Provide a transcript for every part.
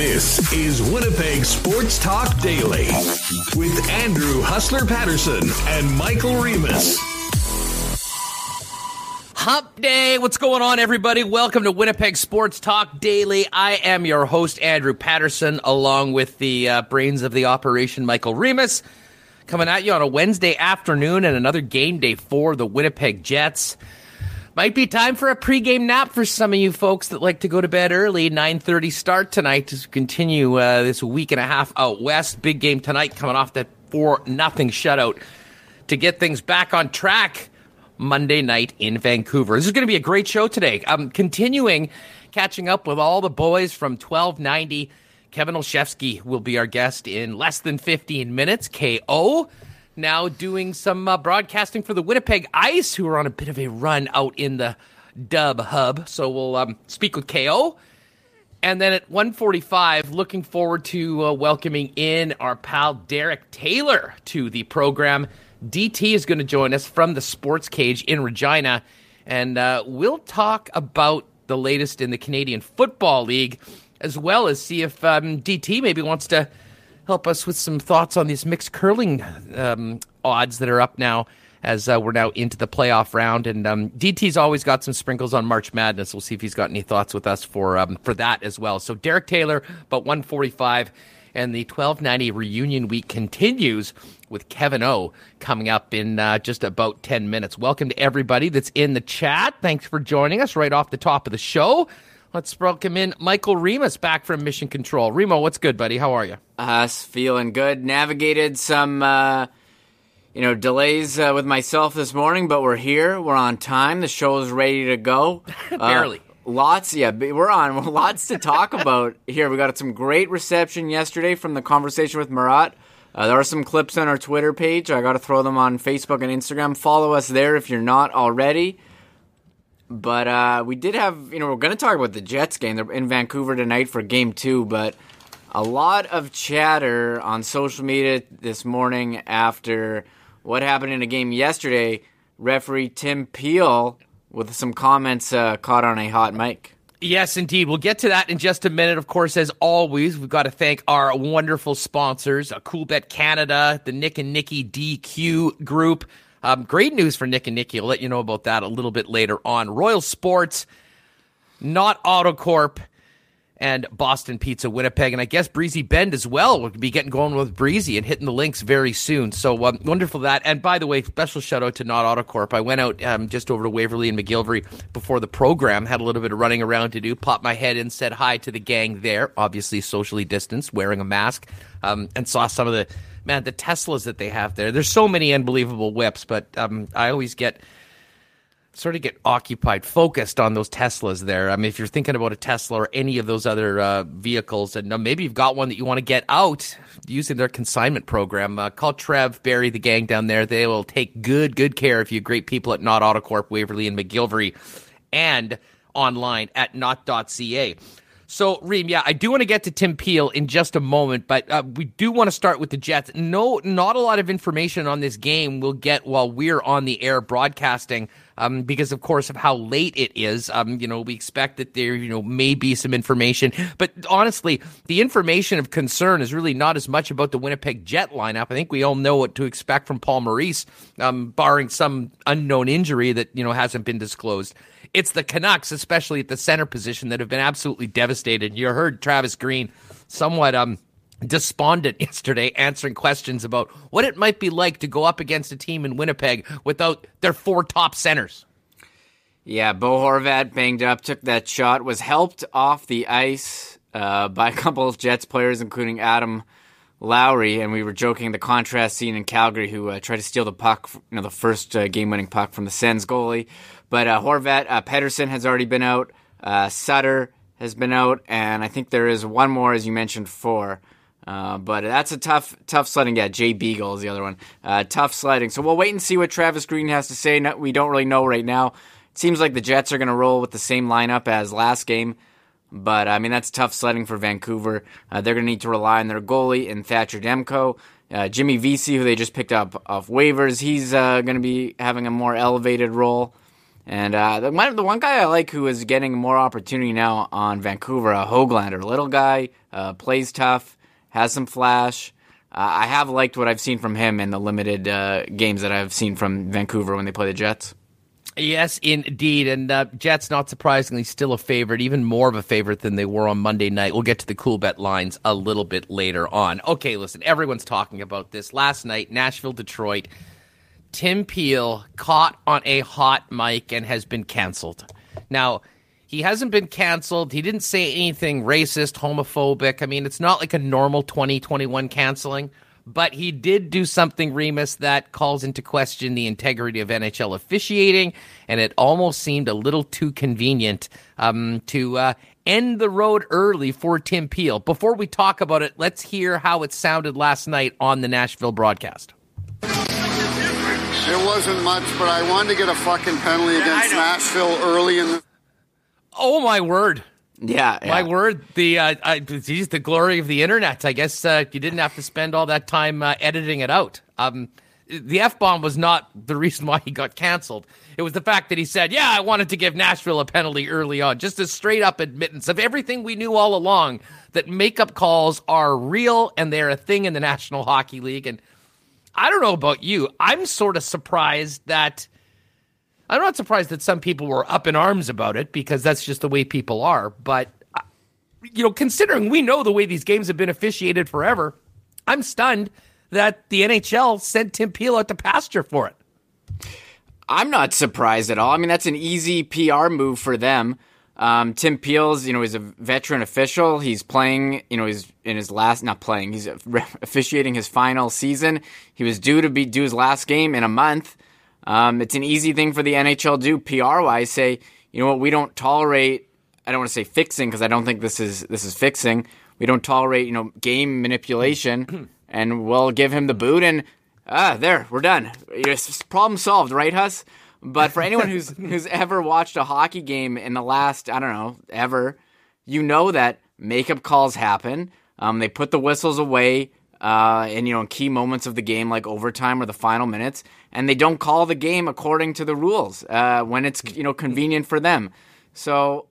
This is Winnipeg Sports Talk Daily with Andrew Hustler Paterson and Michael Remis. Hump Day. What's going on, everybody? Welcome to Winnipeg Sports Talk Daily. I am your host, Andrew Paterson, along with the uh, brains of the operation, Michael Remis, coming at you on a Wednesday afternoon and another game day for the Winnipeg Jets. Might be time for a pregame nap for some of you folks that like to go to bed early. 9.30 start tonight to continue uh, this week and a half out west. Big game tonight coming off that 4 nothing shutout to get things back on track Monday night in Vancouver. This is going to be a great show today. I'm continuing catching up with all the boys from 1290. Kevin Olszewski will be our guest in less than 15 minutes. KO now doing some uh, broadcasting for the Winnipeg Ice, who are on a bit of a run out in the dub hub. So we'll um, speak with KO. And then at 145, looking forward to uh, welcoming in our pal Derek Taylor to the program. DT is going to join us from the Sports Cage in Regina, and uh, we'll talk about the latest in the Canadian Football League, as well as see if um, DT maybe wants to help us with some thoughts on these mixed curling um, odds that are up now as uh, we're now into the playoff round. And um, DT's always got some sprinkles on March Madness. We'll see if he's got any thoughts with us for um, for that as well. So Derek Taylor, but 145, and the 1290 reunion week continues with Kevin O coming up in uh, just about 10 minutes. Welcome to everybody that's in the chat. Thanks for joining us right off the top of the show. Let's welcome in Michael Remis back from Mission Control. Remo, what's good, buddy? How are you? Us feeling good. Navigated some, uh, you know, delays uh, with myself this morning, but we're here. We're on time. The show is ready to go. Barely. Uh, lots, yeah, we're on. Lots to talk about here. We got some great reception yesterday from the conversation with Marat. Uh, there are some clips on our Twitter page. I got to throw them on Facebook and Instagram. Follow us there if you're not already. But uh, we did have, you know, we're going to talk about the Jets game. They're in Vancouver tonight for game two, but a lot of chatter on social media this morning after what happened in a game yesterday. Referee Tim Peel with some comments uh, caught on a hot mic. Yes, indeed. We'll get to that in just a minute. Of course, as always, we've got to thank our wonderful sponsors, uh, Coolbet Canada, the Nick and Nikki DQ Group. Um, great news for Nick and Nikki. I'll let you know about that a little bit later on. Royal Sports, Knott AutoCorp, and Boston Pizza Winnipeg. And I guess Breezy Bend as well. We'll be getting going with Breezy and hitting the links very soon. So um, wonderful that. And by the way, special shout out to Knott AutoCorp. I went out um, just over to Waverley and McGillivray before the program, had a little bit of running around to do, popped my head in, said hi to the gang there, obviously socially distanced, wearing a mask, um, and saw some of the man, the Teslas that they have there. There's so many unbelievable whips, but um, I always get sort of get occupied, focused on those Teslas there. I mean, if you're thinking about a Tesla or any of those other uh, vehicles, and uh, maybe you've got one that you want to get out using their consignment program, uh, call Trev, Barry, the gang down there. They will take good, good care of you. Great people at Knott AutoCorp, Waverley, and McGillivray, and online at knott.ca. So, Reem, yeah, I do want to get to Tim Peel in just a moment, but uh, we do want to start with the Jets. No, not a lot of information on this game we'll get while we're on the air broadcasting, um, because of course of how late it is. Um, you know, we expect that there, you know, may be some information, but honestly, the information of concern is really not as much about the Winnipeg Jet lineup. I think we all know what to expect from Paul Maurice, um, barring some unknown injury that you know hasn't been disclosed. It's the Canucks, especially at the center position, that have been absolutely devastated. You heard Travis Green somewhat um, despondent yesterday answering questions about what it might be like to go up against a team in Winnipeg without their four top centers. Yeah, Bo Horvat banged up, took that shot, was helped off the ice uh, by a couple of Jets players, including Adam Lowry, and we were joking the contrast scene in Calgary, who uh, tried to steal the puck, you know, the first uh, game-winning puck from the Sens goalie. But uh, Horvat, uh, Pettersson has already been out. Uh, Sutter has been out, and I think there is one more, as you mentioned, four. Uh, but that's a tough, tough sledding. Yeah, Jay Beagle is the other one. Uh, tough sledding. So we'll wait and see what Travis Green has to say. No, we don't really know right now. It seems like the Jets are going to roll with the same lineup as last game. But I mean, that's tough sledding for Vancouver. Uh, they're going to need to rely on their goalie in Thatcher Demko. Uh, Jimmy Vesey, who they just picked up off waivers, he's uh, going to be having a more elevated role. And uh, the, the one guy I like who is getting more opportunity now on Vancouver, uh, Hoglander, little guy, uh, plays tough, has some flash. Uh, I have liked what I've seen from him in the limited uh, games that I've seen from Vancouver when they play the Jets. Yes, indeed. And uh, Jets, not surprisingly, still a favorite, even more of a favorite than they were on Monday night. We'll get to the Coolbet lines a little bit later on. Okay, listen, everyone's talking about this. Last night, Nashville, Detroit. Tim Peel caught on a hot mic and has been canceled. Now, he hasn't been canceled. He didn't say anything racist, homophobic. I mean, it's not like a normal 2021 canceling, but he did do something, Remis that calls into question the integrity of NHL officiating, and it almost seemed a little too convenient um, to uh, end the road early for Tim Peel. Before we talk about it, let's hear how it sounded last night on the Nashville broadcast. It wasn't much, but I wanted to get a fucking penalty against Nashville early in the. Oh my word! Yeah, yeah. My word, the uh, I, geez, the glory of the internet. I guess uh, you didn't have to spend all that time uh, editing it out. Um, the f bomb was not the reason why he got canceled. It was the fact that he said, "Yeah, I wanted to give Nashville a penalty early on." Just a straight up admittance of everything we knew all along that makeup calls are real and they're a thing in the National Hockey League. And I don't know about you, I'm sort of surprised that I'm not surprised that some people were up in arms about it because that's just the way people are. But, uh, you know, considering we know the way these games have been officiated forever, I'm stunned that the NHL sent Tim Peel out to pasture for it. I'm not surprised at all. I mean, that's an easy PR move for them. Um, Tim Peel's, you know, he's a veteran official. He's playing, you know, he's in his last, not playing, he's officiating his final season. He was due to be due his last game in a month. Um, it's an easy thing for the NHL to do PR wise. Say, you know what, we don't tolerate. I don't want to say fixing because I don't think this is this is fixing. We don't tolerate you know game manipulation, and we'll give him the boot. And ah, there we're done. It's Problem solved, right, Huss? But for anyone who's who's ever watched a hockey game in the last I don't know ever, you know that makeup calls happen. Um, they put the whistles away uh, in you know key moments of the game like overtime or the final minutes, and they don't call the game according to the rules uh, when it's you know convenient for them. So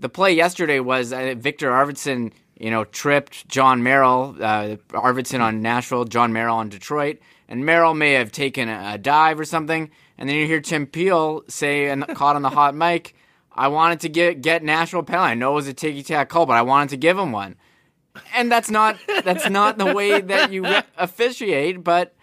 the play yesterday was uh, Viktor Arvidsson you know tripped John Merrill, uh, Arvidsson on Nashville, John Merrill on Detroit, and Merrill may have taken a, a dive or something, and then you hear Tim Peel say and caught on the hot mic. I wanted to get get Nashville penalty. I know it was a ticky tack call, but I wanted to give him one and that's not that's not the way that you re- officiate. But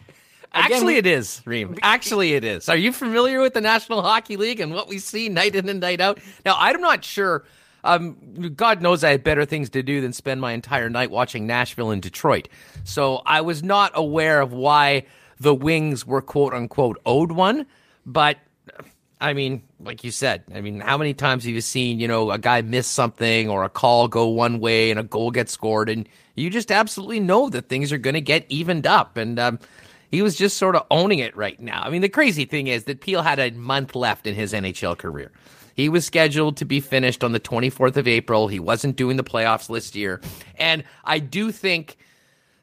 again, actually, it is, Reem. Actually, it is. Are you familiar with the National Hockey League and what we see night in and night out? Now, I'm not sure. Um, God knows I had better things to do than spend my entire night watching Nashville and Detroit. So I was not aware of why the Wings were quote unquote owed one. But I mean, like you said, I mean, how many times have you seen, you know, a guy miss something or a call go one way and a goal gets scored, and you just absolutely know that things are going to get evened up. And um, he was just sort of owning it right now. I mean, the crazy thing is that Peel had a month left in his NHL career. He was scheduled to be finished on the 24th of April. He wasn't doing the playoffs this year. And I do think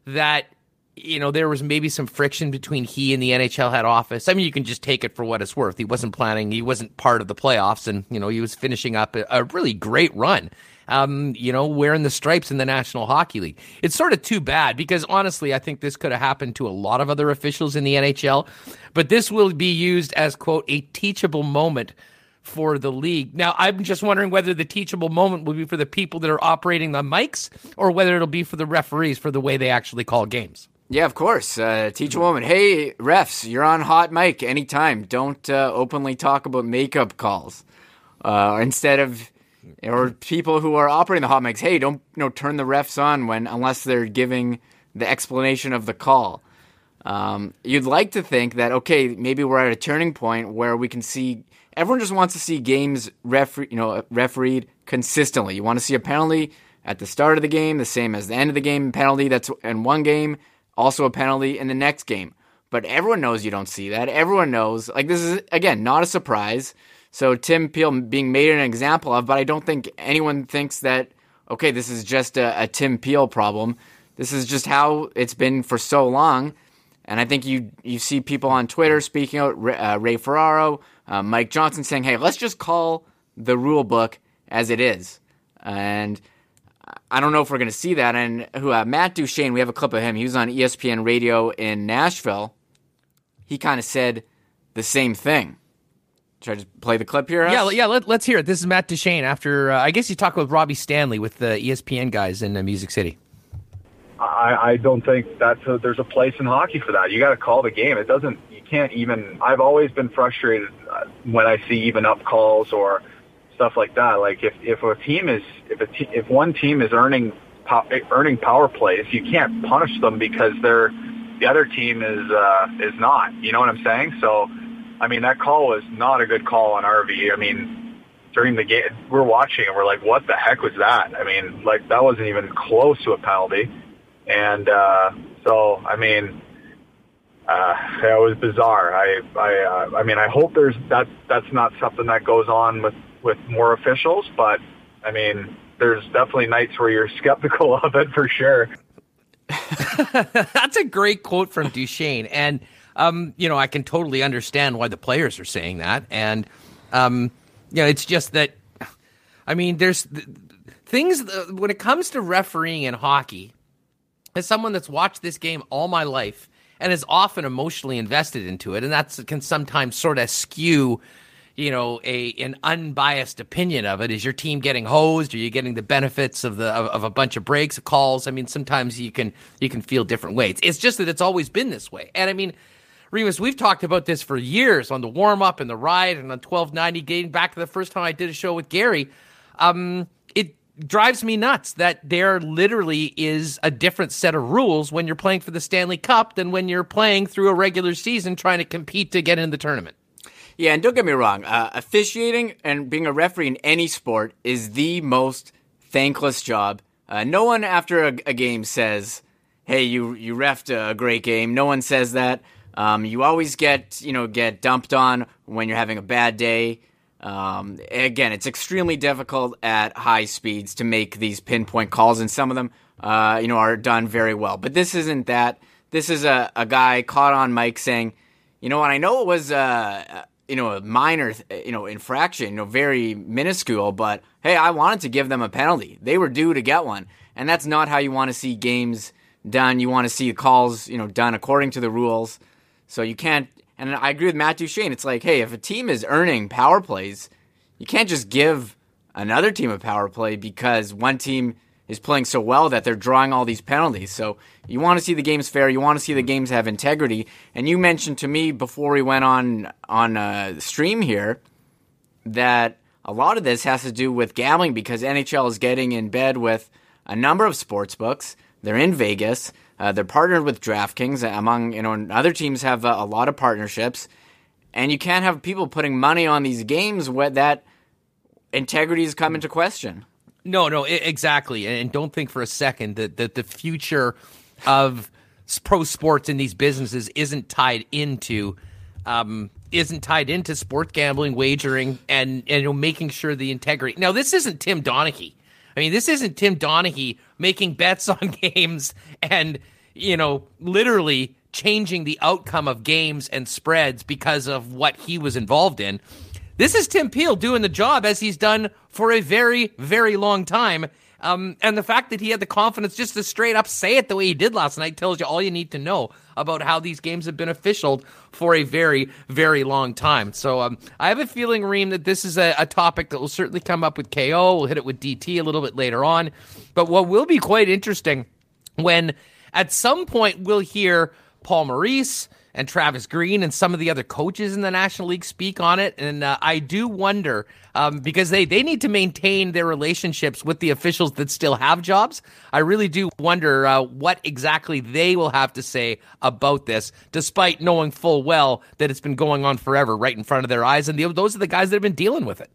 that you know, there was maybe some friction between he and the NHL head office. I mean, you can just take it for what it's worth. He wasn't planning, he wasn't part of the playoffs, and, you know, he was finishing up a, a really great run. Um, you know, wearing the stripes in the National Hockey League. It's sort of too bad because honestly, I think this could have happened to a lot of other officials in the NHL, but this will be used as, quote, a teachable moment for the league. Now, I'm just wondering whether the teachable moment will be for the people that are operating the mics or whether it'll be for the referees for the way they actually call games. Yeah, of course. Uh, teach a woman, hey, refs, you're on hot mic anytime. Don't uh, openly talk about makeup calls. Uh, instead of, or people who are operating the hot mics, hey, don't you know turn the refs on when unless they're giving the explanation of the call. Um, you'd like to think that okay, maybe we're at a turning point where we can see. Everyone just wants to see games refer- you know, refereed consistently. You want to see a penalty at the start of the game, the same as the end of the game penalty that's in one game also a penalty in the next game. But everyone knows you don't see that. Everyone knows. Like, this is, again, not a surprise. So Tim Peel being made an example of, but I don't think anyone thinks that, okay, this is just a, a Tim Peel problem. This is just how it's been for so long. And I think you you see people on Twitter speaking out, uh, Ray Ferraro, uh, Mike Johnson saying, "Hey, let's just call the rule book as it is." And I don't know if we're going to see that. And who uh, Matt Duchene, we have a clip of him. He was on ESPN Radio in Nashville. He kind of said the same thing. Should I just play the clip here? Yeah, yeah. Let, us hear it. This is Matt Duchene. After uh, I guess you talked with Robbie Stanley with the ESPN guys in uh, Music City. I, I don't think that's a, there's a place in hockey for that. You got to call the game. It doesn't. You can't even. I've always been frustrated uh, when I see even up calls or stuff like that. Like if if a team is if a te- if one team is earning earning power plays, you can't punish them because they're the other team is uh, is not. You know what I'm saying? So, I mean that call was not a good call on RV. I mean, during the game, we're watching and we're like, what the heck was that? I mean, like that wasn't even close to a penalty. And uh, so, I mean, uh, it was bizarre. I, I, uh, I mean, I hope there's that. That's not something that goes on with with more officials, but I mean, there's definitely nights where you're skeptical of it for sure. that's a great quote from Duchene, and um, you know, I can totally understand why the players are saying that, and um, you know, it's just that. I mean, there's things when it comes to refereeing in hockey as someone that's watched this game all my life and is often emotionally invested into it, and that can sometimes sort of skew, you know, a an unbiased opinion of it. Is your team getting hosed? Are you getting the benefits of the of, of a bunch of breaks, calls? I mean, sometimes you can you can feel different ways. It's just that it's always been this way, and I mean. Remis, we've talked about this for years on the warm up and the ride and on 1290, getting back to the first time I did a show with Gary. Um, it drives me nuts that there literally is a different set of rules when you're playing for the Stanley Cup than when you're playing through a regular season trying to compete to get in the tournament. Yeah, and don't get me wrong, uh, officiating and being a referee in any sport is the most thankless job. Uh, no one after a, a, game says, "Hey, you you refed a great game." No one says that. Um, you always get you know get dumped on when you're having a bad day. Um, again, it's extremely difficult at high speeds to make these pinpoint calls, and some of them, uh, you know, are done very well. But this isn't that. This is a, a guy caught on mic saying, you know what, I know it was uh, you know, a minor, you know, infraction, you know, very minuscule, but hey, I wanted to give them a penalty. They were due to get one. And that's not how you want to see games done. You want to see calls, you know, done according to the rules. So you can't and I agree with Matt Duchene. It's like, hey, if a team is earning power plays, you can't just give another team a power play because one team is playing so well that they're drawing all these penalties. So you want to see the games fair. You want to see the games have integrity. And you mentioned to me before we went on on uh, stream here that a lot of this has to do with gambling because NHL is getting in bed with a number of sports books. They're in Vegas. Uh, they're partnered with DraftKings. Among you know, other teams have uh, a lot of partnerships, and you can't have people putting money on these games where that integrity has come into question. No, no, exactly. And don't think for a second that, that the future of pro sports in these businesses isn't tied into um, isn't tied into sports gambling, wagering, and and you know, making sure the integrity. Now, this isn't Tim Donaghy. I mean, this isn't Tim Donaghy making bets on games and, you know, literally changing the outcome of games and spreads because of what he was involved in. This is Tim Peel doing the job as he's done for a very, very long time. Um, and the fact that he had the confidence just to straight up say it the way he did last night tells you all you need to know about how these games have been officialed for a very, very long time. So um, I have a feeling, Reem, that this is a, a, topic that will certainly come up with KO. We'll hit it with DT a little bit later on. But what will be quite interesting when at some point we'll hear Paul Maurice and Travis Green and some of the other coaches in the National League speak on it. And uh, I do wonder um, because they, they need to maintain their relationships with the officials that still have jobs. I really do wonder uh, what exactly they will have to say about this, despite knowing full well that it's been going on forever right in front of their eyes. And the, those are the guys that have been dealing with it.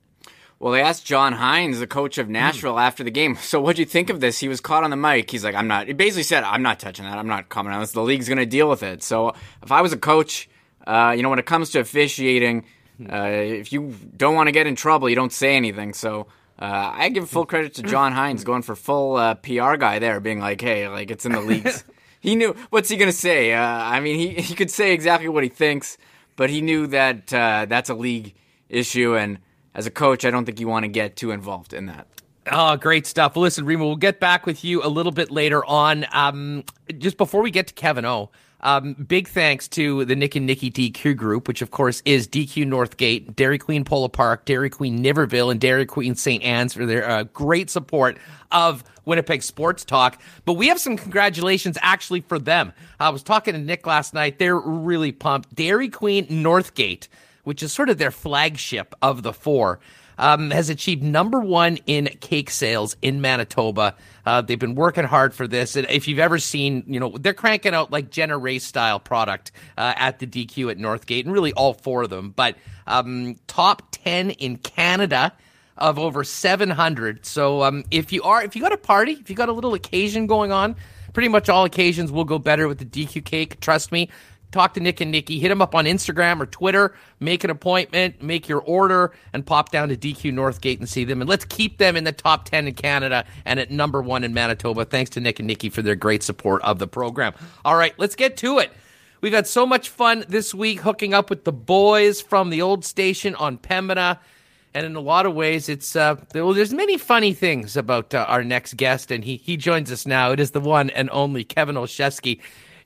Well, they asked John Hynes, the coach of Nashville, mm. after the game. So, what'd you think of this? He was caught on the mic. He's like, "I'm not." He basically said, "I'm not touching that. I'm not commenting on this. The league's going to deal with it." So, if I was a coach, uh, you know, when it comes to officiating, uh, if you don't want to get in trouble, you don't say anything. So, uh, I give full credit to John Hynes going for full uh, PR guy there, being like, "Hey, like it's in the leagues." he knew what's he going to say. Uh, I mean, he he could say exactly what he thinks, but he knew that uh, that's a league issue. And as a coach, I don't think you want to get too involved in that. Oh, great stuff. Well, listen, Rima, we'll get back with you a little bit later on. Um, just before we get to Kevin O, um, big thanks to the Nick and Nikki DQ group, which of course is DQ Northgate, Dairy Queen Polo Park, Dairy Queen Niverville, and Dairy Queen St. Anne's for their uh, great support of Winnipeg Sports Talk. But we have some congratulations actually for them. I was talking to Nick last night. They're really pumped. Dairy Queen Northgate, which is sort of their flagship of the four um, has achieved number one in cake sales in Manitoba. Uh, they've been working hard for this. And if you've ever seen, you know, they're cranking out like Jenna Ray style product uh, at the DQ at Northgate, and really all four of them. But um, top 10 in Canada of over 700. So um, if you are, if you got a party, if you got a little occasion going on, pretty much all occasions will go better with the DQ cake. Trust me talk to Nick and Nikki, hit them up on Instagram or Twitter, make an appointment, make your order, and pop down to DQ Northgate and see them. And let's keep them in the top 10 in Canada and at number one in Manitoba. Thanks to Nick and Nikki for their great support of the program. All right, let's get to it. We've had so much fun this week hooking up with the boys from the old station on Pembina. And in a lot of ways, it's uh, well, there's many funny things about uh, our next guest, and he he joins us now. It is the one and only Kevin Olszewski.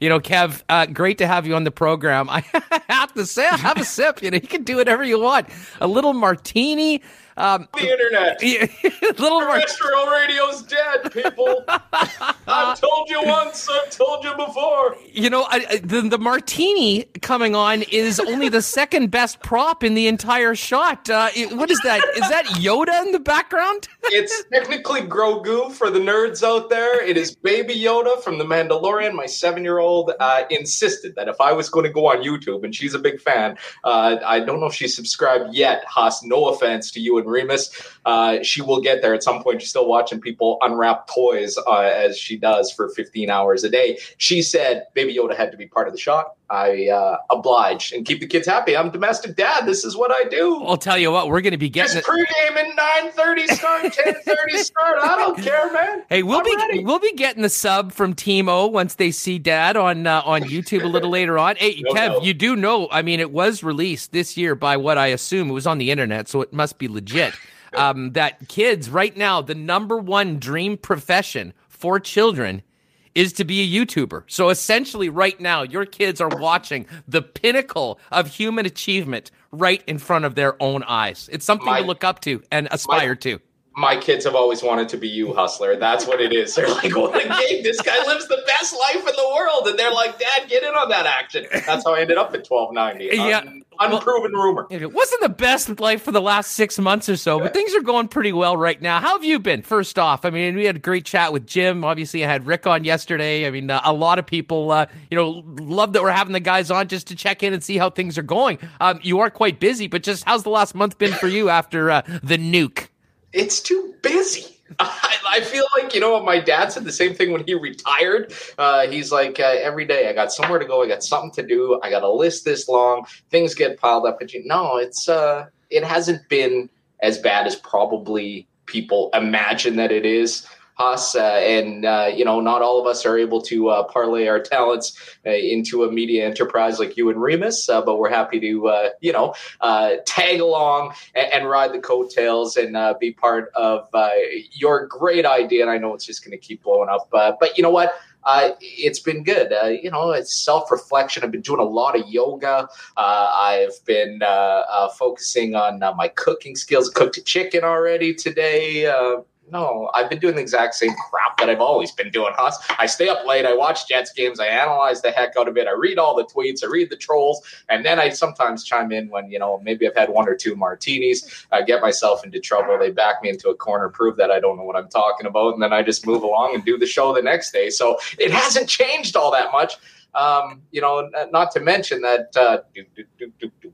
You know, Kev, uh, great to have you on the program. I have to say, have a sip. You know, you can do whatever you want. A little martini, um, the internet. little terrestrial radio's dead, people. I've told you once. I've told you before. You know, I, I, the, the martini coming on is only the second best prop in the entire shot. Uh, it, what is that? Is that Yoda in the background? it's technically Grogu for the nerds out there. It is Baby Yoda from The Mandalorian. My seven-year-old uh, insisted that if I was going to go on YouTube, and she's a big fan, uh, I don't know if she's subscribed yet. Huss, no offense to you and Remis. Uh, she will get there at some point. She's still watching people unwrap toys uh, as she does for 15 hours a day. She said Baby Yoda had to be part of the shot. I uh, oblige and keep the kids happy. I'm domestic dad. This is what I do. I'll tell you what, we're going to be getting Just pregame at 9:30 start, 10:30 start. I don't care, man. Hey, we'll I'm be ready. we'll be getting the sub from Timo once they see Dad on uh, on YouTube a little later on. Hey, No, Kev, no. you do know? I mean, it was released this year by what I assume it was on the internet, so it must be legit. Um, that kids right now, the number one dream profession for children is to be a YouTuber. So essentially, right now, your kids are watching the pinnacle of human achievement right in front of their own eyes. It's something My- to look up to and aspire to. My kids have always wanted to be you, hustler. That's what it is. They're like, "What a game! This guy lives the best life in the world," and they're like, "Dad, get in on that action." That's how I ended up at twelve ninety. Yeah. unproven rumor. It wasn't the best life for the last six months or so, but things are going pretty well right now. How have you been? First off, I mean, we had a great chat with Jim. Obviously, I had Rick on yesterday. I mean, uh, a lot of people, uh, you know, love that we're having the guys on just to check in and see how things are going. Um, you are quite busy, but just how's the last month been for you after uh, the nuke? It's too busy. I, I feel like you know what my dad said the same thing when he retired. Uh, he's like uh, every day I got somewhere to go, I got something to do, I got a list this long, things get piled up. But you no, it's uh, it hasn't been as bad as probably people imagine that it is. Huss, uh, and uh, you know, not all of us are able to uh, parlay our talents into a media enterprise like you and Remis, but we're happy to, you know, tag along and, and ride the coattails and be part of your great idea. And I know it's just going to keep blowing up. But you know what? Uh, it's been good. Uh, you know, it's self reflection. I've been doing a lot of yoga. Uh, I've been focusing on my cooking skills. Cooked a chicken already today. No, I've been doing the exact same crap that I've always been doing, Huss. I stay up late. I watch Jets games. I analyze the heck out of it. I read all the tweets. I read the trolls. And then I sometimes chime in when, you know, maybe I've had one or two martinis. I get myself into trouble. They back me into a corner, prove that I don't know what I'm talking about. And then I just move along and do the show the next day. So it hasn't changed all that much. Um, you know, not to mention that uh, do, do, do,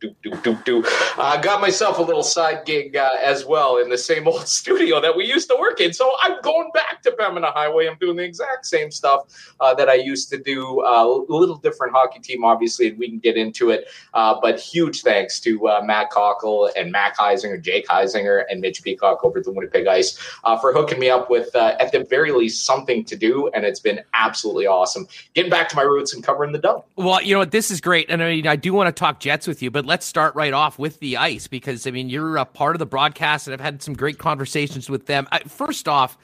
do, do, do, do. I got myself a little side gig uh, as well in the same old studio that we used to work in. So I'm going back to Pembina Highway. I'm doing the exact same stuff uh, that I used to do. Uh, a little different hockey team, obviously, and we can get into it. Uh, but huge thanks to uh, Matt Cockell and Mac Heisinger, Jake Heisinger, and Mitch Peacock over at the Winnipeg Ice uh, for hooking me up with, uh, at the very least, something to do. And it's been absolutely awesome. Getting back to my my roots and covering the dub. Well, you know what? This is great. And I mean, I do want to talk Jets with you, but let's start right off with the ice because, I mean, you're a part of the broadcast and I've had some great conversations with them. First off,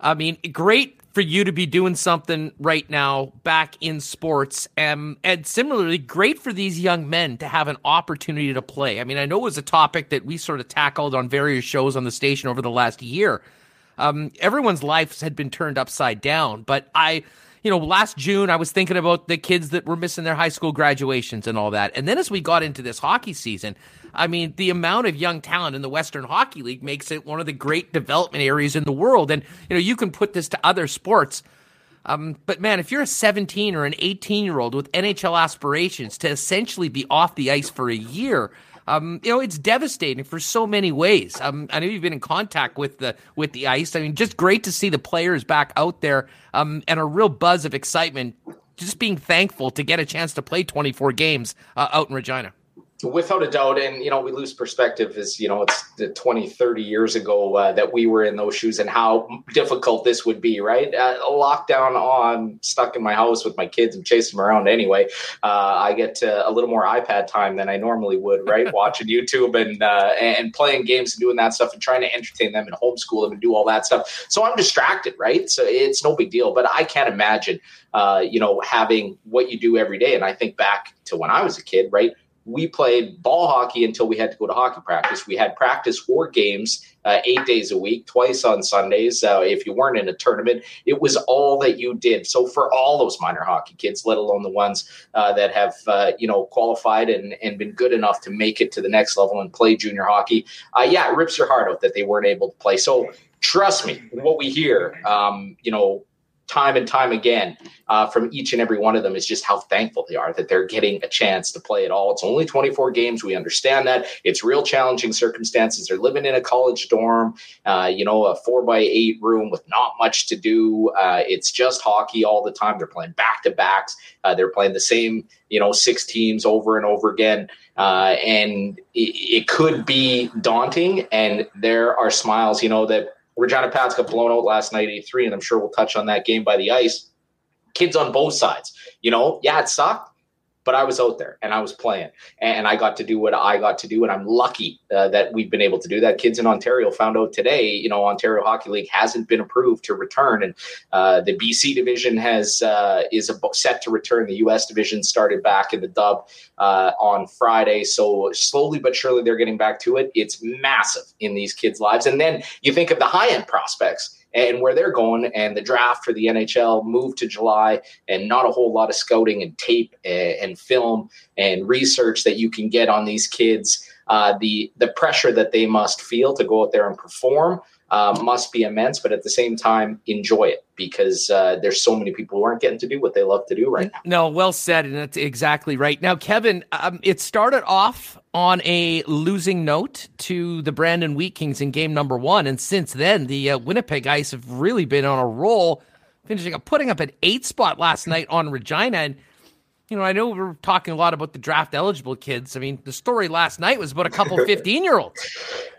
I mean, great for you to be doing something right now back in sports. Um, and similarly, great for these young men to have an opportunity to play. I mean, I know it was a topic that we sort of tackled on various shows on the station over the last year. Um, everyone's lives had been turned upside down, but I you know, last June I was thinking about the kids that were missing their high school graduations and all that. And then as we got into this hockey season, I mean, the amount of young talent in the Western Hockey League makes it one of the great development areas in the world. And, you know, you can put this to other sports. Um, but man, if you're a 17 or an 18 year old with NHL aspirations to essentially be off the ice for a year, um, you know, it's devastating for so many ways. Um, I know you've been in contact with the with the ice. I mean, just great to see the players back out there um, and a real buzz of excitement. Just being thankful to get a chance to play 24 games uh, out in Regina without a doubt and you know we lose perspective as you know it's the 20 30 years ago uh, that we were in those shoes and how difficult this would be right? Uh, a lockdown on stuck in my house with my kids and chasing them around anyway. Uh, i get a little more ipad time than i normally would right? Watching youtube and uh, and playing games and doing that stuff and trying to entertain them and homeschool them and do all that stuff. So i'm distracted right? So it's no big deal. But i can't imagine uh, you know having what you do every day. And i think back to when i was a kid right we played ball hockey until we had to go to hockey practice. We had practice or games uh, eight days a week, twice on Sundays. Uh, if you weren't in a tournament, it was all that you did. So for all those minor hockey kids, let alone the ones uh, that have uh, you know qualified and, and been good enough to make it to the next level and play junior hockey, uh, yeah, it rips your heart out that they weren't able to play. So trust me, what we hear, um, you know, time and time again uh, from each and every one of them is just how thankful they are that they're getting a chance to play it all. It's only 24 games. We understand that. It's real challenging circumstances. They're living in a college dorm, uh, you know, a four by eight room with not much to do. Uh, it's just hockey all the time. They're playing back to backs. Uh, they're playing the same, you know, six teams over and over again. Uh, and it, it could be daunting. And there are smiles, you know, that Regina Pats got blown out last night, 83, and I'm sure we'll touch on that game by the ice. Kids on both sides. You know, yeah, it sucked but I was out there and I was playing and I got to do what I got to do. And I'm lucky uh, that we've been able to do that. Kids in Ontario found out today, you know, Ontario Hockey League hasn't been approved to return. And uh, the BC division has, uh, is set to return. The US division started back in the dub uh, on Friday. So slowly but surely they're getting back to it. It's massive in these kids' lives. And then you think of the high end prospects and where they're going. And the draft for the NHL moved to July, and not a whole lot of scouting and tape and, and film and research that you can get on these kids. Uh, the the pressure that they must feel to go out there and perform uh, must be immense, but at the same time, enjoy it because uh, there's so many people who aren't getting to do what they love to do right now. No, well said, and that's exactly right. Now, Kevin, um, it started off on a losing note to the Brandon Wheat Kings in game number one, and since then, the uh, Winnipeg Ice have really been on a roll, finishing up putting up an eight spot last night on Regina, and you know, I know we're talking a lot about the draft eligible kids. I mean, the story last night was about a couple 15 year olds.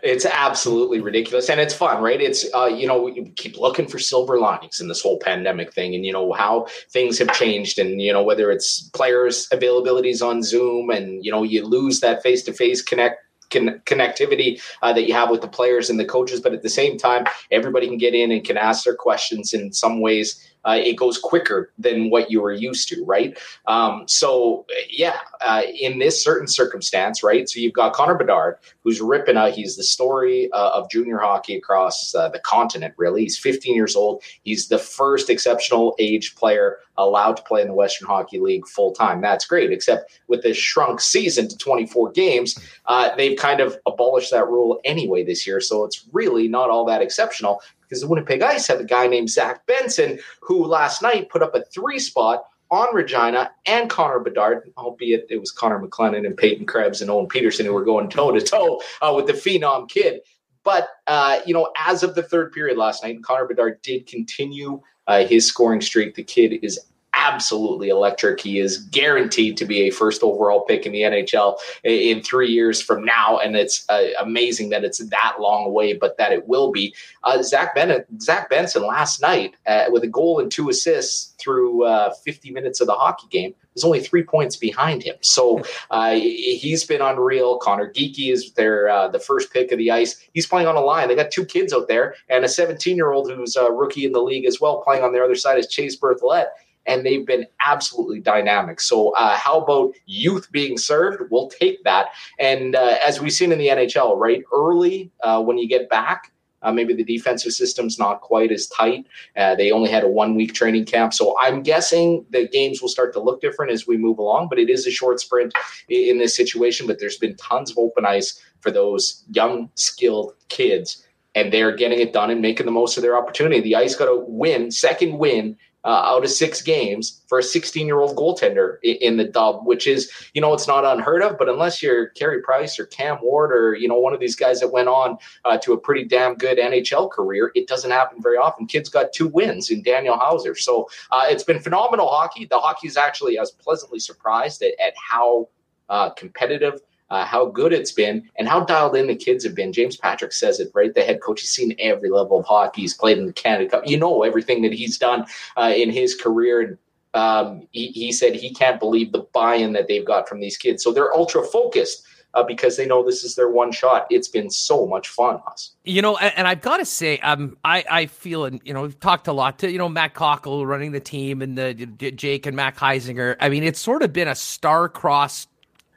It's absolutely ridiculous. And it's fun, right? It's, uh, you know, we keep looking for silver linings in this whole pandemic thing and, you know, how things have changed and, you know, whether it's players' availabilities on Zoom and, you know, you lose that face to face connect con- connectivity uh, that you have with the players and the coaches. But at the same time, everybody can get in and can ask their questions in some ways uh, it goes quicker than what you were used to, right? Um, so, yeah, uh, in this certain circumstance, right? So you've got Connor Bedard, who's ripping out. He's the story uh, of junior hockey across uh, the continent, really. He's 15 years old. He's the first exceptional age player allowed to play in the Western Hockey League full time. That's great, except with this shrunk season to 24 games, uh, they've kind of abolished that rule anyway this year. So it's really not all that exceptional because the Winnipeg Ice have a guy named Zach Benson who last night put up a three spot on Regina and Connor Bedard, albeit it was Connor McClennon and Peyton Krebs and Owen Pederson who were going toe to toe with the Phenom kid. But, uh, you know, as of the third period last night, Connor Bedard did continue uh, his scoring streak. The kid is absolutely electric. He is guaranteed to be a first overall pick in the NHL in three years from now, and it's uh, amazing that it's that long away, but that it will be. Uh, Zach Bennett, Zach Benson last night uh, with a goal and two assists through uh, 50 minutes of the hockey game is only three points behind him. So uh, he's been unreal. Conor Geekie is their uh, the first pick of the ice. He's playing on a line. They got two kids out there and a 17 year old who's a rookie in the league as well, playing on the other side is Chase Berthollet and they've been absolutely dynamic. So, uh, how about youth being served? We'll take that. And uh, as we've seen in the NHL, right early uh, when you get back, uh, maybe the defensive system's not quite as tight. Uh, they only had a one week training camp. So I'm guessing the games will start to look different as we move along, but it is a short sprint in this situation. But there's been tons of open ice for those young, skilled kids. And they're getting it done and making the most of their opportunity. The ice got a win, second win uh, out of six games for a 16 year old goaltender in, the dub, which is, you know, it's not unheard of, but unless you're Carey Price or Cam Ward or, you know, one of these guys that went on uh, to a pretty damn good NHL career, it doesn't happen very often. Kids got two wins in Daniel Hauser. So uh, it's been phenomenal hockey. The hockey is actually, I was pleasantly surprised at, at how uh, competitive uh, how good it's been, and how dialed in the kids have been. James Patrick says it, right? The head coach, he's seen every level of hockey. He's played in the Canada Cup. You know everything that he's done uh, in his career. And um, he, he, said he can't believe the buy-in that they've got from these kids. So they're ultra focused. Uh, because they know this is their one shot. It's been so much fun, us. You know, and, and I've got to say, um, I I feel, and you know, we've talked a lot to you know Matt Cockell running the team and the Jake and Mac Heisinger. I mean, it's sort of been a star-crossed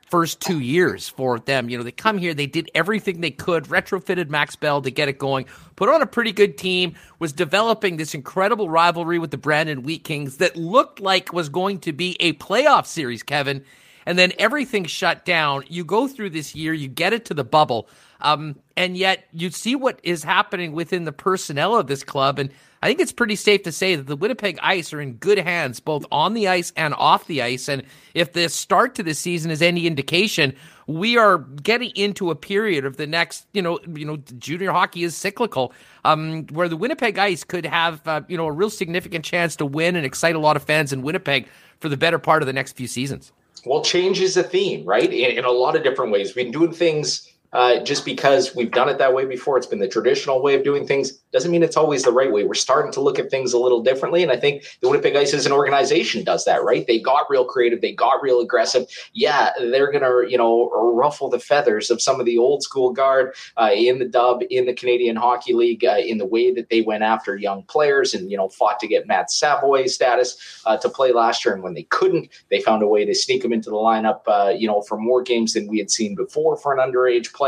first two years for them. You know, they come here, they did everything they could, retrofitted Max Bell to get it going, put on a pretty good team, was developing this incredible rivalry with the Brandon Wheat Kings that looked like was going to be a playoff series, Kevin. And then everything shut down. You go through this year, you get it to the bubble. Um, and yet you see what is happening within the personnel of this club. And I think it's pretty safe to say that the Winnipeg Ice are in good hands, both on the ice and off the ice. And if the start to the season is any indication, we are getting into a period of the next, you know, you know, junior hockey is cyclical, um, where the Winnipeg Ice could have, uh, you know, a real significant chance to win and excite a lot of fans in Winnipeg for the better part of the next few seasons. Well, change is a theme, right? In, in a lot of different ways. We've been doing things uh, just because we've done it that way before. It's been the traditional way of doing things doesn't mean it's always the right way. We're starting to look at things a little differently. And I think the Winnipeg Ice as an organization does that, right? They got real creative. They got real aggressive. Yeah, they're going to, you know, ruffle the feathers of some of the old school guard uh, in the dub, in the Canadian Hockey League, uh, in the way that they went after young players and, you know, fought to get Matt Savoy status uh, to play last year. And when they couldn't, they found a way to sneak him into the lineup, uh, you know, for more games than we had seen before for an underage player.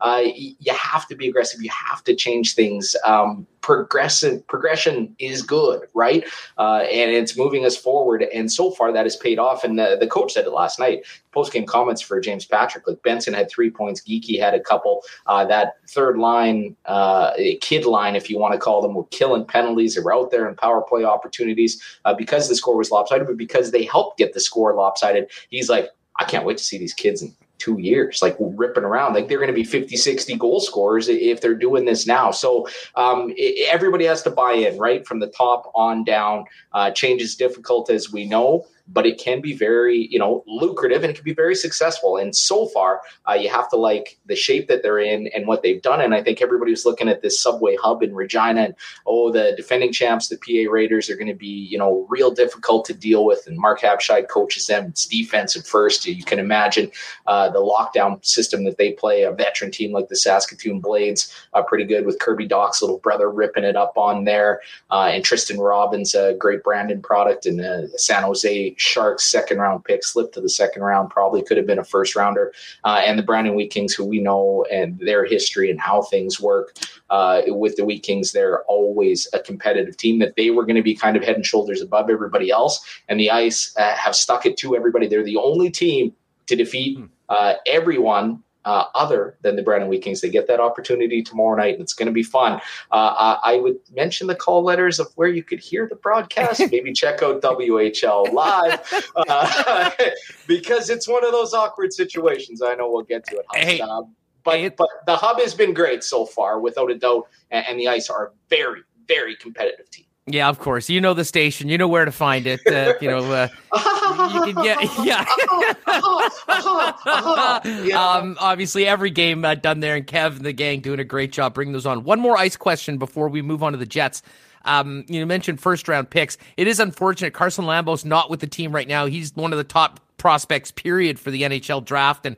Uh, you have to be aggressive. You have to change things. Um, progression progression is good, right? Uh, and it's moving us forward. And so far, that has paid off. And the, the coach said it last night. Post game comments for James Patrick. Like Benson had three points, Geekie had a couple. Uh, that third line, uh, kid line, if you want to call them, were killing penalties. They were out there in power play opportunities uh, because the score was lopsided, but because they helped get the score lopsided. He's like, I can't wait to see these kids in two years, like ripping around. Like they're going to be 50, 60 goal scorers if they're doing this now. So um, it, everybody has to buy in, right? From the top on down. Uh, change is difficult, as we know but it can be very, you know, lucrative and it can be very successful. And so far, uh, you have to like the shape that they're in and what they've done. And I think everybody was looking at this subway hub in Regina and, oh, the defending champs, the PA Raiders are going to be, you know, real difficult to deal with. And Mark Habscheid coaches them. It's defense first. You can imagine uh, the lockdown system that they play. A veteran team like the Saskatoon Blades are pretty good with Kirby Dach's little brother ripping it up on there. Uh, and Tristen Robins, a great Brandon product, and uh, San Jose Sharks second round pick slipped to the second round, probably could have been a first rounder. Uh, and the Brandon Wheat Kings, who we know and their history and how things work uh, with the Wheat Kings, they're always a competitive team that they were going to be kind of head and shoulders above everybody else. And the Ice uh, have stuck it to everybody. They're the only team to defeat hmm. uh, everyone uh, other than the Brandon Wheat Kings. They get that opportunity tomorrow night, and it's going to be fun. Uh, I would mention the call letters of where you could hear the broadcast. Maybe check out WHL Live uh, because it's one of those awkward situations. I know we'll get to it. Hey. but, but the hub has been great so far, without a doubt, and, and the Ice are a very, very competitive team. Yeah, of course. You know the station. You know where to find it. Uh, you know, uh, you can get yeah. um, obviously, every game uh, done there, and Kev and the gang doing a great job bringing those on. One more ice question before we move on to the Jets. Um, you mentioned first round picks. It is unfortunate Carson Lambos not with the team right now. He's one of the top prospects, period, for the NHL draft, and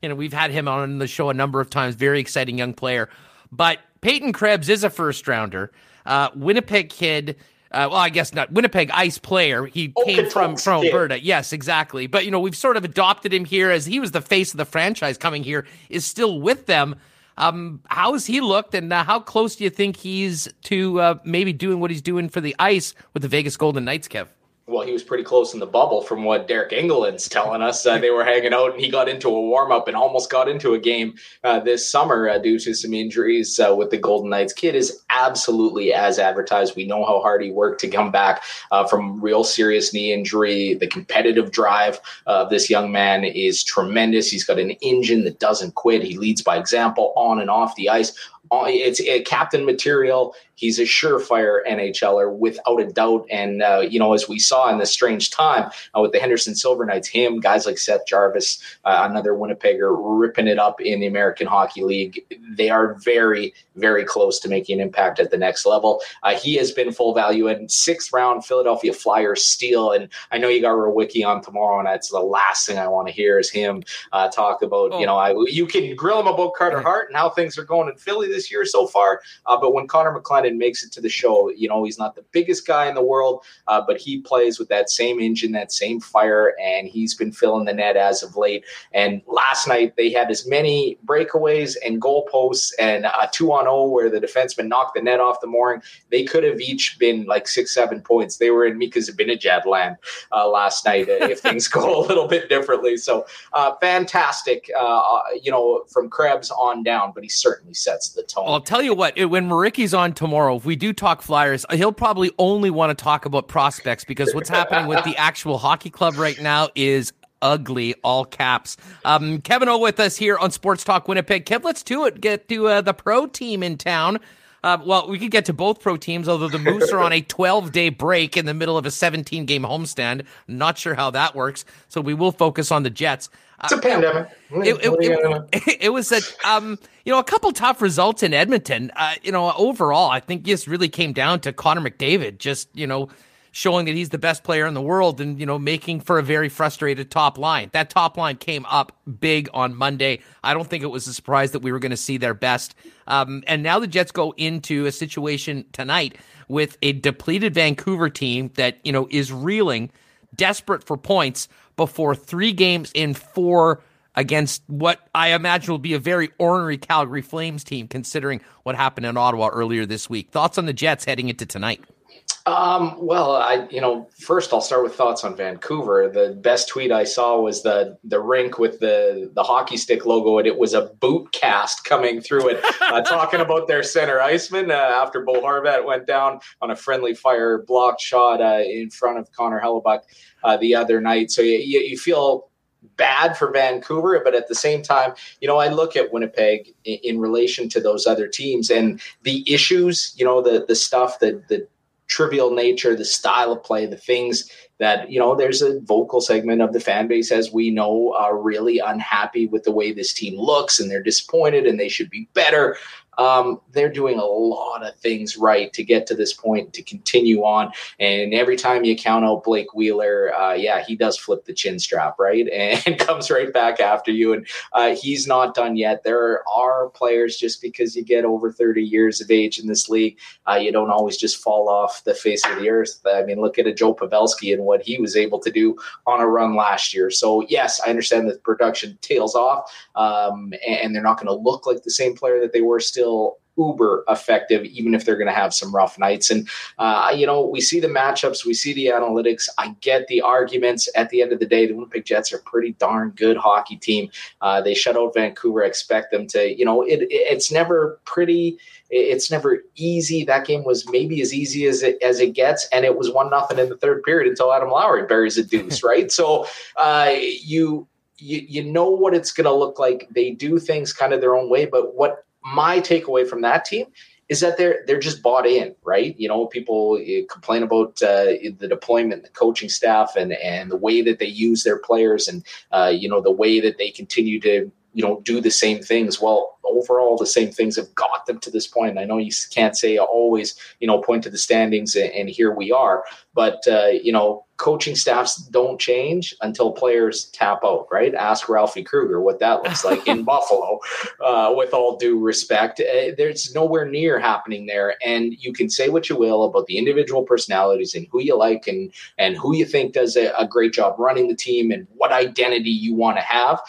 you know we've had him on the show a number of times. Very exciting young player, but Peyton Krebs is a first rounder. Uh, Winnipeg kid. Uh, well, I guess not Winnipeg Ice player. He Oh, came from from kid. Alberta. Yes, exactly. But you know, we've sort of adopted him here as he was the face of the franchise coming here. Is still with them. Um, how has he looked, and uh, how close do you think he's to uh, maybe doing what he's doing for the ice with the Vegas Golden Knights, Kev? Well, he was pretty close in the bubble from what Deryk Engelland's telling us. Uh, they were hanging out and he got into a warm up and almost got into a game uh, this summer uh, due to some injuries uh, with the Golden Knights. Kid is absolutely as advertised. We know how hard he worked to come back uh, from real serious knee injury. The competitive drive of this young man is tremendous. He's got an engine that doesn't quit. He leads by example on and off the ice. Uh, It's captain material. He's a surefire NHLer without a doubt. And, uh, you know, as we saw in this strange time uh, with the Henderson Silver Knights, him, guys like Seth Jarvis, uh, another Winnipegger, ripping it up in the American Hockey League. They are very, very close to making an impact at the next level. Uh, he has been full value and sixth round Philadelphia Flyers steal. And I know you got Rowicki on tomorrow, and that's the last thing I want to hear is him uh, talk about, Oh. you know, I, you can grill him about Carter Hart and how things are going in Philly this year so far. Uh, but when Connor McClennon makes it to the show, you know, he's not the biggest guy in the world, uh, but he plays with that same engine, that same fire, and he's been filling the net as of late. And last night they had as many breakaways and goalposts and a two on zero where the defenseman knocked the net off the mooring. They could have each been like six, seven points. They were in Mika Zibanejad land uh, last night uh, if things go a little bit differently. So uh, fantastic, uh, you know, from Krebs on down, but he certainly sets the tone. I'll tell you what, it- when Maricki's on tomorrow, if we do talk Flyers, he'll probably only want to talk about prospects because what's happening with the actual hockey club right now is ugly, all caps. Um, Kevin O with us here on Sports Talk Winnipeg. Kev, let's do it. Get to uh, the pro team in town. Uh, well, we could get to both pro teams, although the Moose are on a 12 day break in the middle of a 17 game homestand. Not sure how that works. So we will focus on the Jets. Uh, it's a pandemic. it, it, it, it was a um you know a couple tough results in Edmonton. Uh, you know overall, I think this really came down to Connor McDavid just you know showing that he's the best player in the world and you know making for a very frustrated top line. That top line came up big on Monday. I don't think it was a surprise that we were going to see their best. Um, and now the Jets go into a situation tonight with a depleted Vancouver team that you know is reeling, desperate for points before three games in four against what I imagine will be a very ornery Calgary Flames team, considering what happened in Ottawa earlier this week. Thoughts on the Jets heading into tonight? Um, well, I you know, first I'll start with thoughts on Vancouver. The best tweet I saw was the the rink with the the hockey stick logo, and it was a boot cast coming through it, uh, talking about their center iceman uh, after Bo Horvat went down on a friendly fire blocked shot uh, in front of Connor Hellebuyck uh, the other night. So you, you, you feel bad for Vancouver, but at the same time, you know, I look at Winnipeg in, in relation to those other teams and the issues, you know, the the stuff that the trivial nature, the style of play, the things that, you know, there's a vocal segment of the fan base, as we know, are really unhappy with the way this team looks and they're disappointed and they should be better. Um, they're doing a lot of things right to get to this point to continue on. And every time you count out Blake Wheeler, uh, yeah, he does flip the chin strap, right? And comes right back after you. And uh, he's not done yet. There are players just because you get over 30 years of age in this league, uh, you don't always just fall off the face of the earth. I mean, look at a Joe Pavelski and what he was able to do on a run last year. So, yes, I understand that production tails off um, and they're not going to look like the same player that they were still uber effective, even if they're going to have some rough nights. And, uh, you know, we see the matchups, we see the analytics. I get the arguments. At the end of the day, the Winnipeg Jets are a pretty darn good hockey team. Uh, they shut out Vancouver. I expect them to, you know, it, it, it's never pretty. It's never easy. That game was maybe as easy as it as it gets, and it was one nothing in the third period until Adam Lowry buries a deuce. right, so uh, you you you know what it's going to look like. They do things kind of their own way, but what my takeaway from that team is that they're they're just bought in, right? You know, people eh, complain about uh, the deployment, the coaching staff, and and the way that they use their players, and uh, you know the way that they continue to you know do the same things. Well overall the same things have got them to this point. I know you can't say always you know point to the standings and, and here we are but uh, you know coaching staffs don't change until players tap out right? Ask ralphie krueger what that looks like in buffalo uh, with all due respect. Uh, there's nowhere near happening there and you can say what you will about the individual personalities and who you like and and who you think does a, a great job running the team and what identity you want to have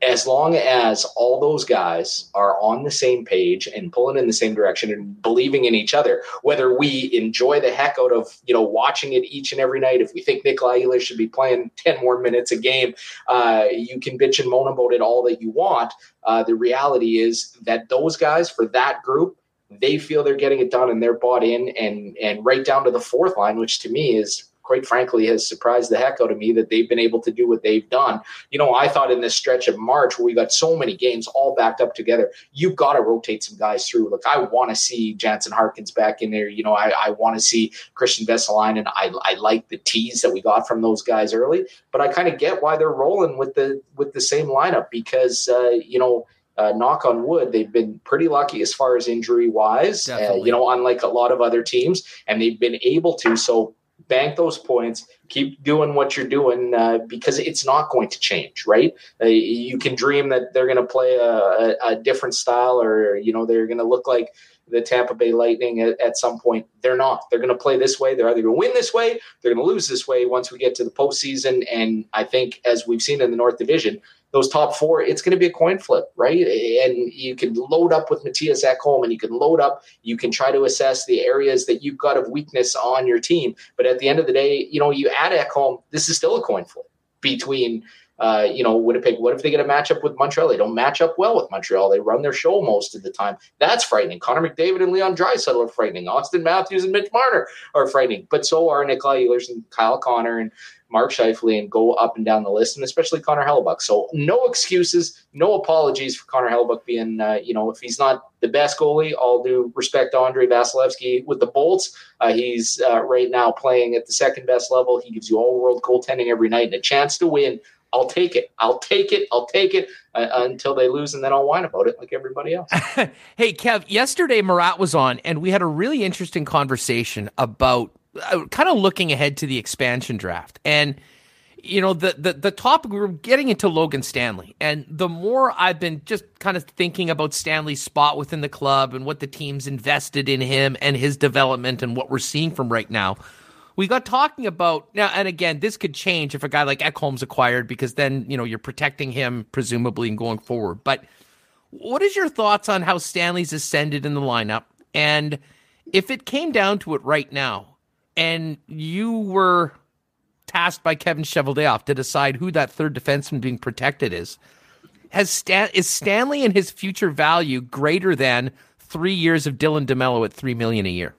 as long as all those guys are on the same page and pulling in the same direction and believing in each other, whether we enjoy the heck out of you know watching it each and every night, if we think Nikolai Ehlers should be playing ten more minutes a game, uh, you can bitch and moan about it all that you want. Uh, the reality is that those guys for that group they feel they're getting it done and they're bought in and and right down to the fourth line which to me is quite frankly has surprised the heck out of me that they've been able to do what they've done. You know, I thought in this stretch of March where we got so many games all backed up together, you've got to rotate some guys through. Look, I want to see Jansen Harkins back in there. You know, I, I want to see Kristian Vesalainen. I, I like the tease that we got from those guys early, but I kind of get why they're rolling with the with the same lineup because uh, you know. Uh, knock on wood, they've been pretty lucky as far as injury wise. Uh, you know, unlike a lot of other teams, and they've been able to. So bank those points, keep doing what you're doing uh, because it's not going to change, right? Uh, you can dream that they're going to play a, a, a, different style or, you know, they're going to look like the Tampa Bay Lightning at, at some point. They're not. They're going to play this way. They're either going to win this way, they're going to lose this way once we get to the postseason. And I think, as we've seen in the North Division, those top four, it's going to be a coin flip, right? And you can load up with Mattias Ekholm and you can load up, you can try to assess the areas that you've got of weakness on your team. But at the end of the day, you know, you add Ekholm, this is still a coin flip between uh, you know, Winnipeg, what if they get a matchup with Montreal? They don't match up well with Montreal. They run their show most of the time. That's frightening. Connor McDavid and Leon Draisaitl are frightening. Auston Matthews and Mitch Marner are frightening. But so are Nikolai Ehlers and Kyle Connor and Mark Scheifele and go up and down the list, and especially Connor Hellebuyck. So no excuses, no apologies for Connor Hellebuyck being, uh, you know, if he's not the best goalie, all due respect to Andrei Vasilevskiy with the Bolts. Uh, he's uh, right now playing at the second best level. He gives you all world goaltending every night and a chance to win. I'll take it. I'll take it. I'll take it uh, until they lose, and then I'll whine about it like everybody else. hey, Kev, yesterday Marat was on, and we had a really interesting conversation about Uh, kind of looking ahead to the expansion draft. And you know the, the the topic we are getting into Logan Stanley, and the more I've been just kind of thinking about Stanley's spot within the club and what the team's invested in him and his development and what we're seeing from right now, we got talking about now. And again, this could change if a guy like Ekholm's acquired because then you know you're protecting him presumably and going forward. But what is your thoughts on how Stanley's ascended in the lineup, and if it came down to it right now? And you were tasked by Kevin Cheveldayoff to decide who that third defenseman being protected is. Has Stan- is Stanley and his future value greater than three years of Dylan DeMelo at three million a year?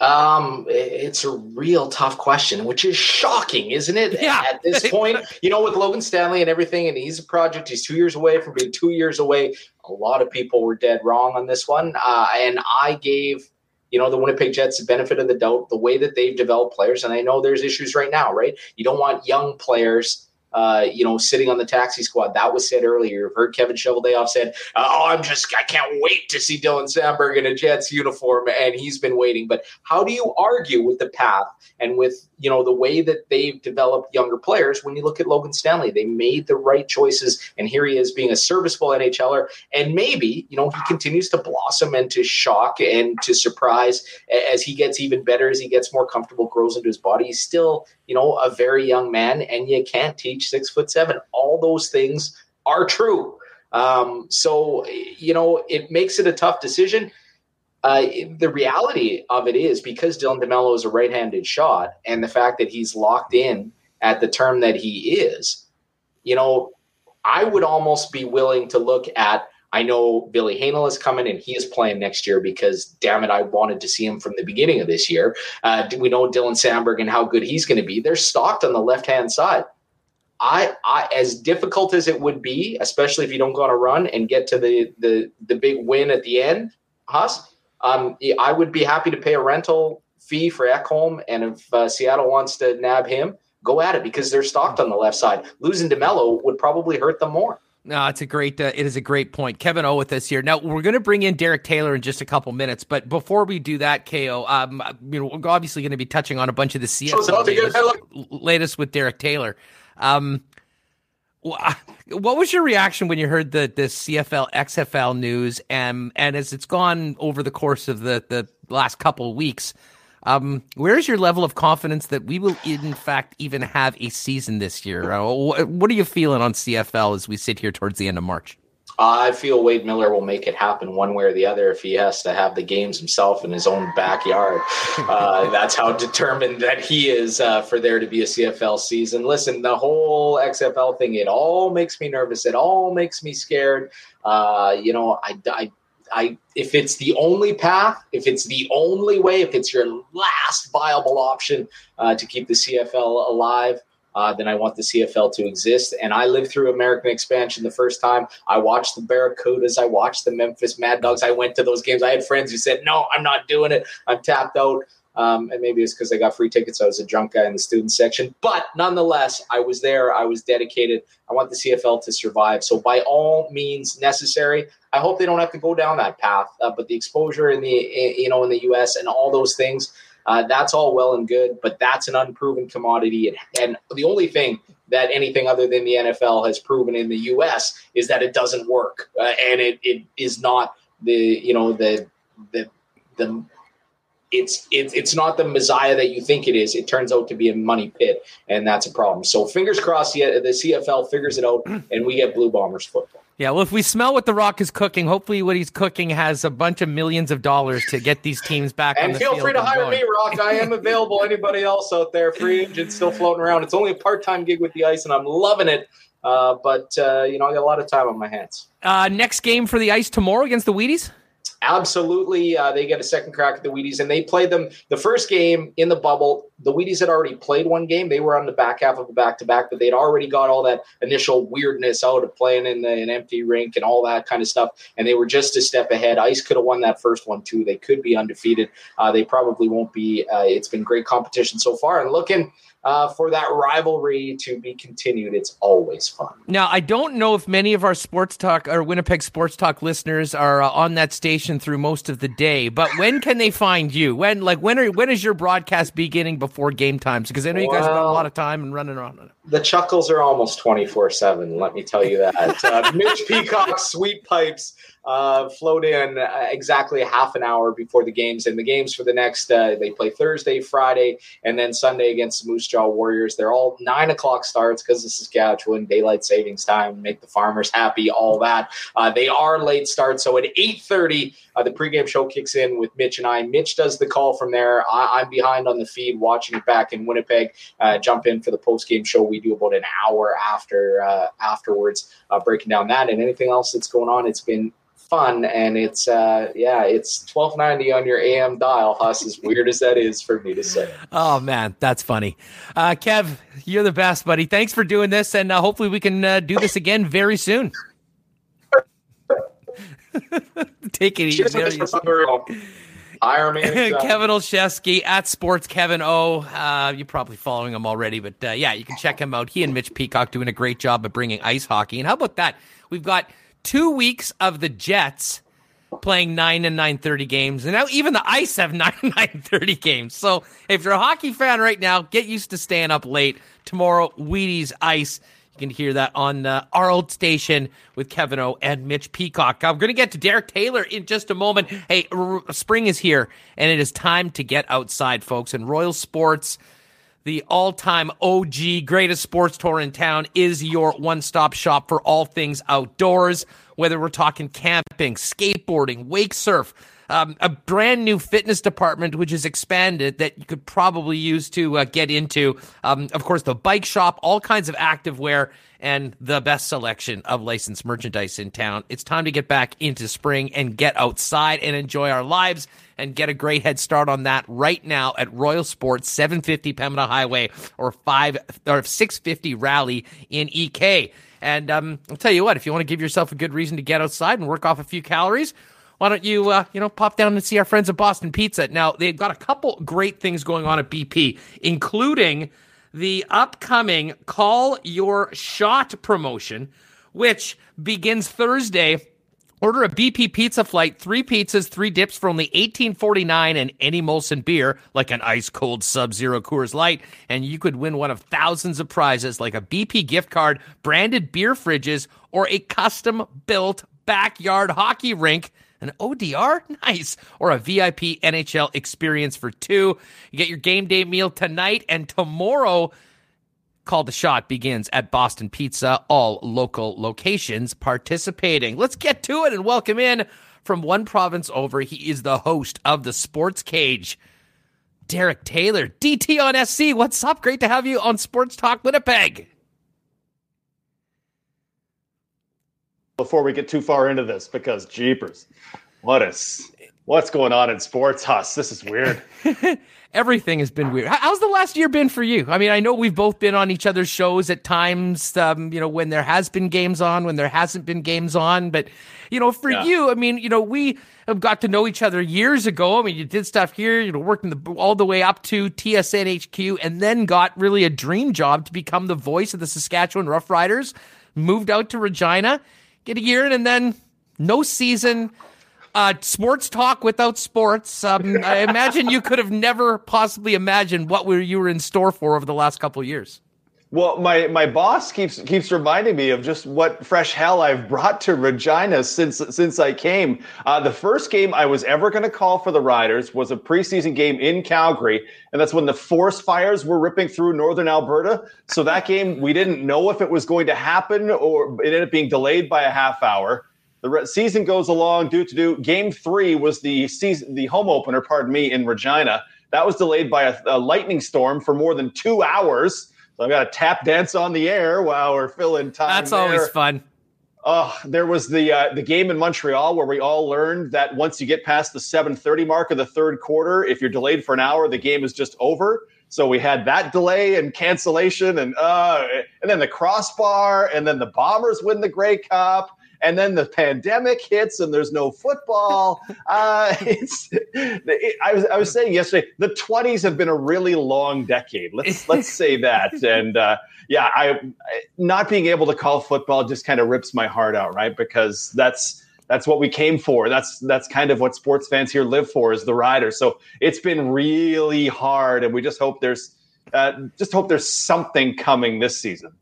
Um, it's a real tough question, which is shocking, isn't it? Yeah. At this point, you know, with Logan Stanley and everything, and he's a project. He's two years away from being two years away. A lot of people were dead wrong on this one, uh, and I gave you know, the Winnipeg Jets the benefit of the doubt, the way that they've developed players. And I know there's issues right now, right? You don't want young players uh, you know, sitting on the taxi squad. That was said earlier. You've heard Kevin Cheveldayoff said, "Oh, I'm just, I can't wait to see Dylan Samberg in a Jets uniform," and he's been waiting. But how do you argue with the path and with you know the way that they've developed younger players? When you look at Logan Stanley, they made the right choices, and here he is being a serviceable NHLer, and maybe you know he continues to blossom and to shock and to surprise as he gets even better, as he gets more comfortable, grows into his body. He's still you know a very young man, and you can't teach six foot seven. All those things are true. Um, so, you know, it makes it a tough decision. Uh, the reality of it is because Dylan DeMelo is a right handed shot and the fact that he's locked in at the term that he is, you know, I would almost be willing to look at. I know Ville Heinola is coming and he is playing next year because, damn it, I wanted to see him from the beginning of this year. Uh, we know Dylan Samberg and how good he's going to be. They're stocked on the left hand side. I, I, as difficult as it would be, especially if you don't go on a run and get to the the the big win at the end, Huss, um, I would be happy to pay a rental fee for Ekholm, and if uh, Seattle wants to nab him, go at it because they're stocked on the left side. Losing DeMelo would probably hurt them more. No, it's a great. Uh, it is a great point. Kevin O with us here. Now we're going to bring in Derek Taylor in just a couple minutes, but before we do that, Ko, um, you know, we're obviously going to be touching on a bunch of the CFL latest, latest with Derek Taylor. Um, what was your reaction when you heard the the CFL XFL news and and as it's gone over the course of the the last couple of weeks? Um, where is your level of confidence that we will, in fact, even have a season this year? Uh, what are you feeling on CFL as we sit here towards the end of March? I feel Wade Miller will make it happen one way or the other if he has to have the games himself in his own backyard. Uh, that's how determined that he is uh, for there to be a CFL season. Listen, the whole XFL thing, it all makes me nervous. It all makes me scared. Uh, you know, I, I I if it's the only path, if it's the only way, if it's your last viable option uh, to keep the CFL alive, uh, then I want the CFL to exist. And I lived through American expansion the first time. I watched the Barracudas. I watched the Memphis Mad Dogs. I went to those games. I had friends who said, "No, I'm not doing it. I'm tapped out." Um, and maybe it's because I got free tickets. I was a drunk guy in the student section. But nonetheless, I was there. I was dedicated. I want the CFL to survive. So, by all means necessary, I hope they don't have to go down that path. Uh, but the exposure in the you know in the U.S. and all those things, uh, that's all well and good. But that's an unproven commodity. And, and the only thing that anything other than the NFL has proven in the U.S. is that it doesn't work, uh, and it, it is not the you know the the the it's it's it's not the messiah that you think it is. It turns out to be a money pit, and that's a problem. So fingers crossed, the, the CFL figures it out, and we get Blue Bombers football. Yeah, well, if we smell what the Rock is cooking, hopefully what he's cooking has a bunch of millions of dollars to get these teams back. and feel free to hire going. me, Rock. I am available. Anybody else out there, free agent, still floating around. It's only a part time gig with the Ice, and I'm loving it. Uh, but uh, you know, I got a lot of time on my hands. Uh, next game for the Ice tomorrow against the Wheaties. Absolutely, uh, they get a second crack at the Wheaties, and they played them the first game in the bubble. The Wheaties had already played one game; they were on the back half of a back to back, but they'd already got all that initial weirdness out of playing in the, an empty rink and all that kind of stuff, and they were just a step ahead. Ice could have won that first one too; they could be undefeated. Uh, they probably won't be. Uh, it's been great competition so far, and looking uh, for that rivalry to be continued. It's always fun. Now, I don't know if many of our sports talk or Winnipeg sports talk listeners are uh, on that station through most of the day, but when can they find you? When, like, when are when is your broadcast beginning before game times? Because I know you guys have got a lot of time and running around. The chuckles are almost twenty four seven. Let me tell you that. Uh, Mitch Peacock's sweet pipes uh, float in uh, exactly half an hour before the games. And the games for the next, uh, they play Thursday, Friday, and then Sunday against the Moose Jaw Warriors. They're all nine o'clock starts because of Saskatchewan, daylight savings time, make the farmers happy, all that. Uh, they are late starts. So at 8.30, uh, the pregame show kicks in with Mitch and I. Mitch does the call from there. I, am behind on the feed watching it back in Winnipeg. Uh, jump in for the postgame show. We do about an hour after afterwards, breaking down that and anything else that's going on. It's been fun and it's uh yeah it's 1290 on your am dial Huss as weird as that is for me to say oh man that's funny uh kev you're the best buddy thanks for doing this and uh, hopefully we can uh, do this again very soon take it easy Hire me. Kevin Olszewski at Sports Kevin O. Uh, you're probably following him already, but uh, yeah, you can check him out. He and Mitch Peacock doing a great job of bringing ice hockey. And how about that? We've got two weeks of the Jets playing nine and nine thirty games, and now even the Ice have nine and nine thirty games. So if you're a hockey fan right now, get used to staying up late. Tomorrow, Wheaties Ice. You can hear that on uh, our old station with Kevin O and Mitch Peacock. I'm going to get to Derek Taylor in just a moment. Hey, r- spring is here, and it is time to get outside, folks. And Royal Sports the all time OG greatest sports tour in town is your one stop shop for all things outdoors, whether we're talking camping, skateboarding, wake surf. Um, a brand new fitness department which is expanded that you could probably use to uh, get into. Um, of course, the bike shop, all kinds of active wear, and the best selection of licensed merchandise in town. It's time to get back into spring and get outside and enjoy our lives and get a great head start on that right now at Royal Sports 750 Pembina Highway or 5 or 650 Rally in EK. And um, I'll tell you what, if you want to give yourself a good reason to get outside and work off a few calories, why don't you, uh, you know, pop down and see our friends at Boston Pizza? Now, they've got a couple great things going on at BP, including the upcoming Call Your Shot promotion, which begins Thursday. Order a BP pizza flight, three pizzas, three dips for only eighteen forty nine, and any Molson beer, like an ice cold Sub Zero Coors Light, and you could win one of thousands of prizes, like a BP gift card, branded beer fridges, or a custom built backyard hockey rink an ODR? Nice. Or a VIP NHL experience for two. You get your game day meal tonight and tomorrow. Call the Shot begins at Boston Pizza, all local locations participating. Let's get to it and welcome in from one province over. He is the host of the Sports Cage. Derek Taylor, DT on SC. What's up? Great to have you on Sports Talk Winnipeg. Before we get too far into this because jeepers what is what's going on in sports Huss? This is weird. Everything has been weird. How's the last year been for you? I mean, I know we've both been on each other's shows at times, um, you know, when there has been games on, when there hasn't been games on. But, you know, for yeah. you, I mean, you know, we have got to know each other years ago. I mean, you did stuff here, you know, working the, all the way up to TSN HQ and then got really a dream job to become the voice of the Saskatchewan Roughriders, moved out to Regina get a year in, and then no season. Uh, sports talk without sports. Um, I imagine you could have never possibly imagined what were you were in store for over the last couple years. Well, my, my boss keeps keeps reminding me of just what fresh hell I've brought to Regina since since I came. Uh, the first game I was ever going to call for the Riders was a preseason game in Calgary, and that's when the forest fires were ripping through northern Alberta. So that game we didn't know if it was going to happen, or it ended up being delayed by a half hour. The season goes along. Due to do game three was the season the home opener, pardon me, in Regina. That was delayed by a, a lightning storm for more than two hours. So I've got a tap dance on the air while we're filling time. That's there. always fun. Oh, there was the uh, the game in Montreal where we all learned that once you get past the 7:30 mark of the third quarter, if you're delayed for an hour, the game is just over. So we had that delay and cancellation, and uh, and then the crossbar, and then the Bombers win the Grey Cup, and then the pandemic hits and there's no football. Uh, it's it, I was I was saying yesterday the 20s have been a really long decade. Let's let's say that. And uh, yeah, I not being able to call football just kind of rips my heart out, right? Because that's that's what we came for. That's that's kind of what sports fans here live for is the rider. So it's been really hard, and we just hope there's uh, just hope there's something coming this season.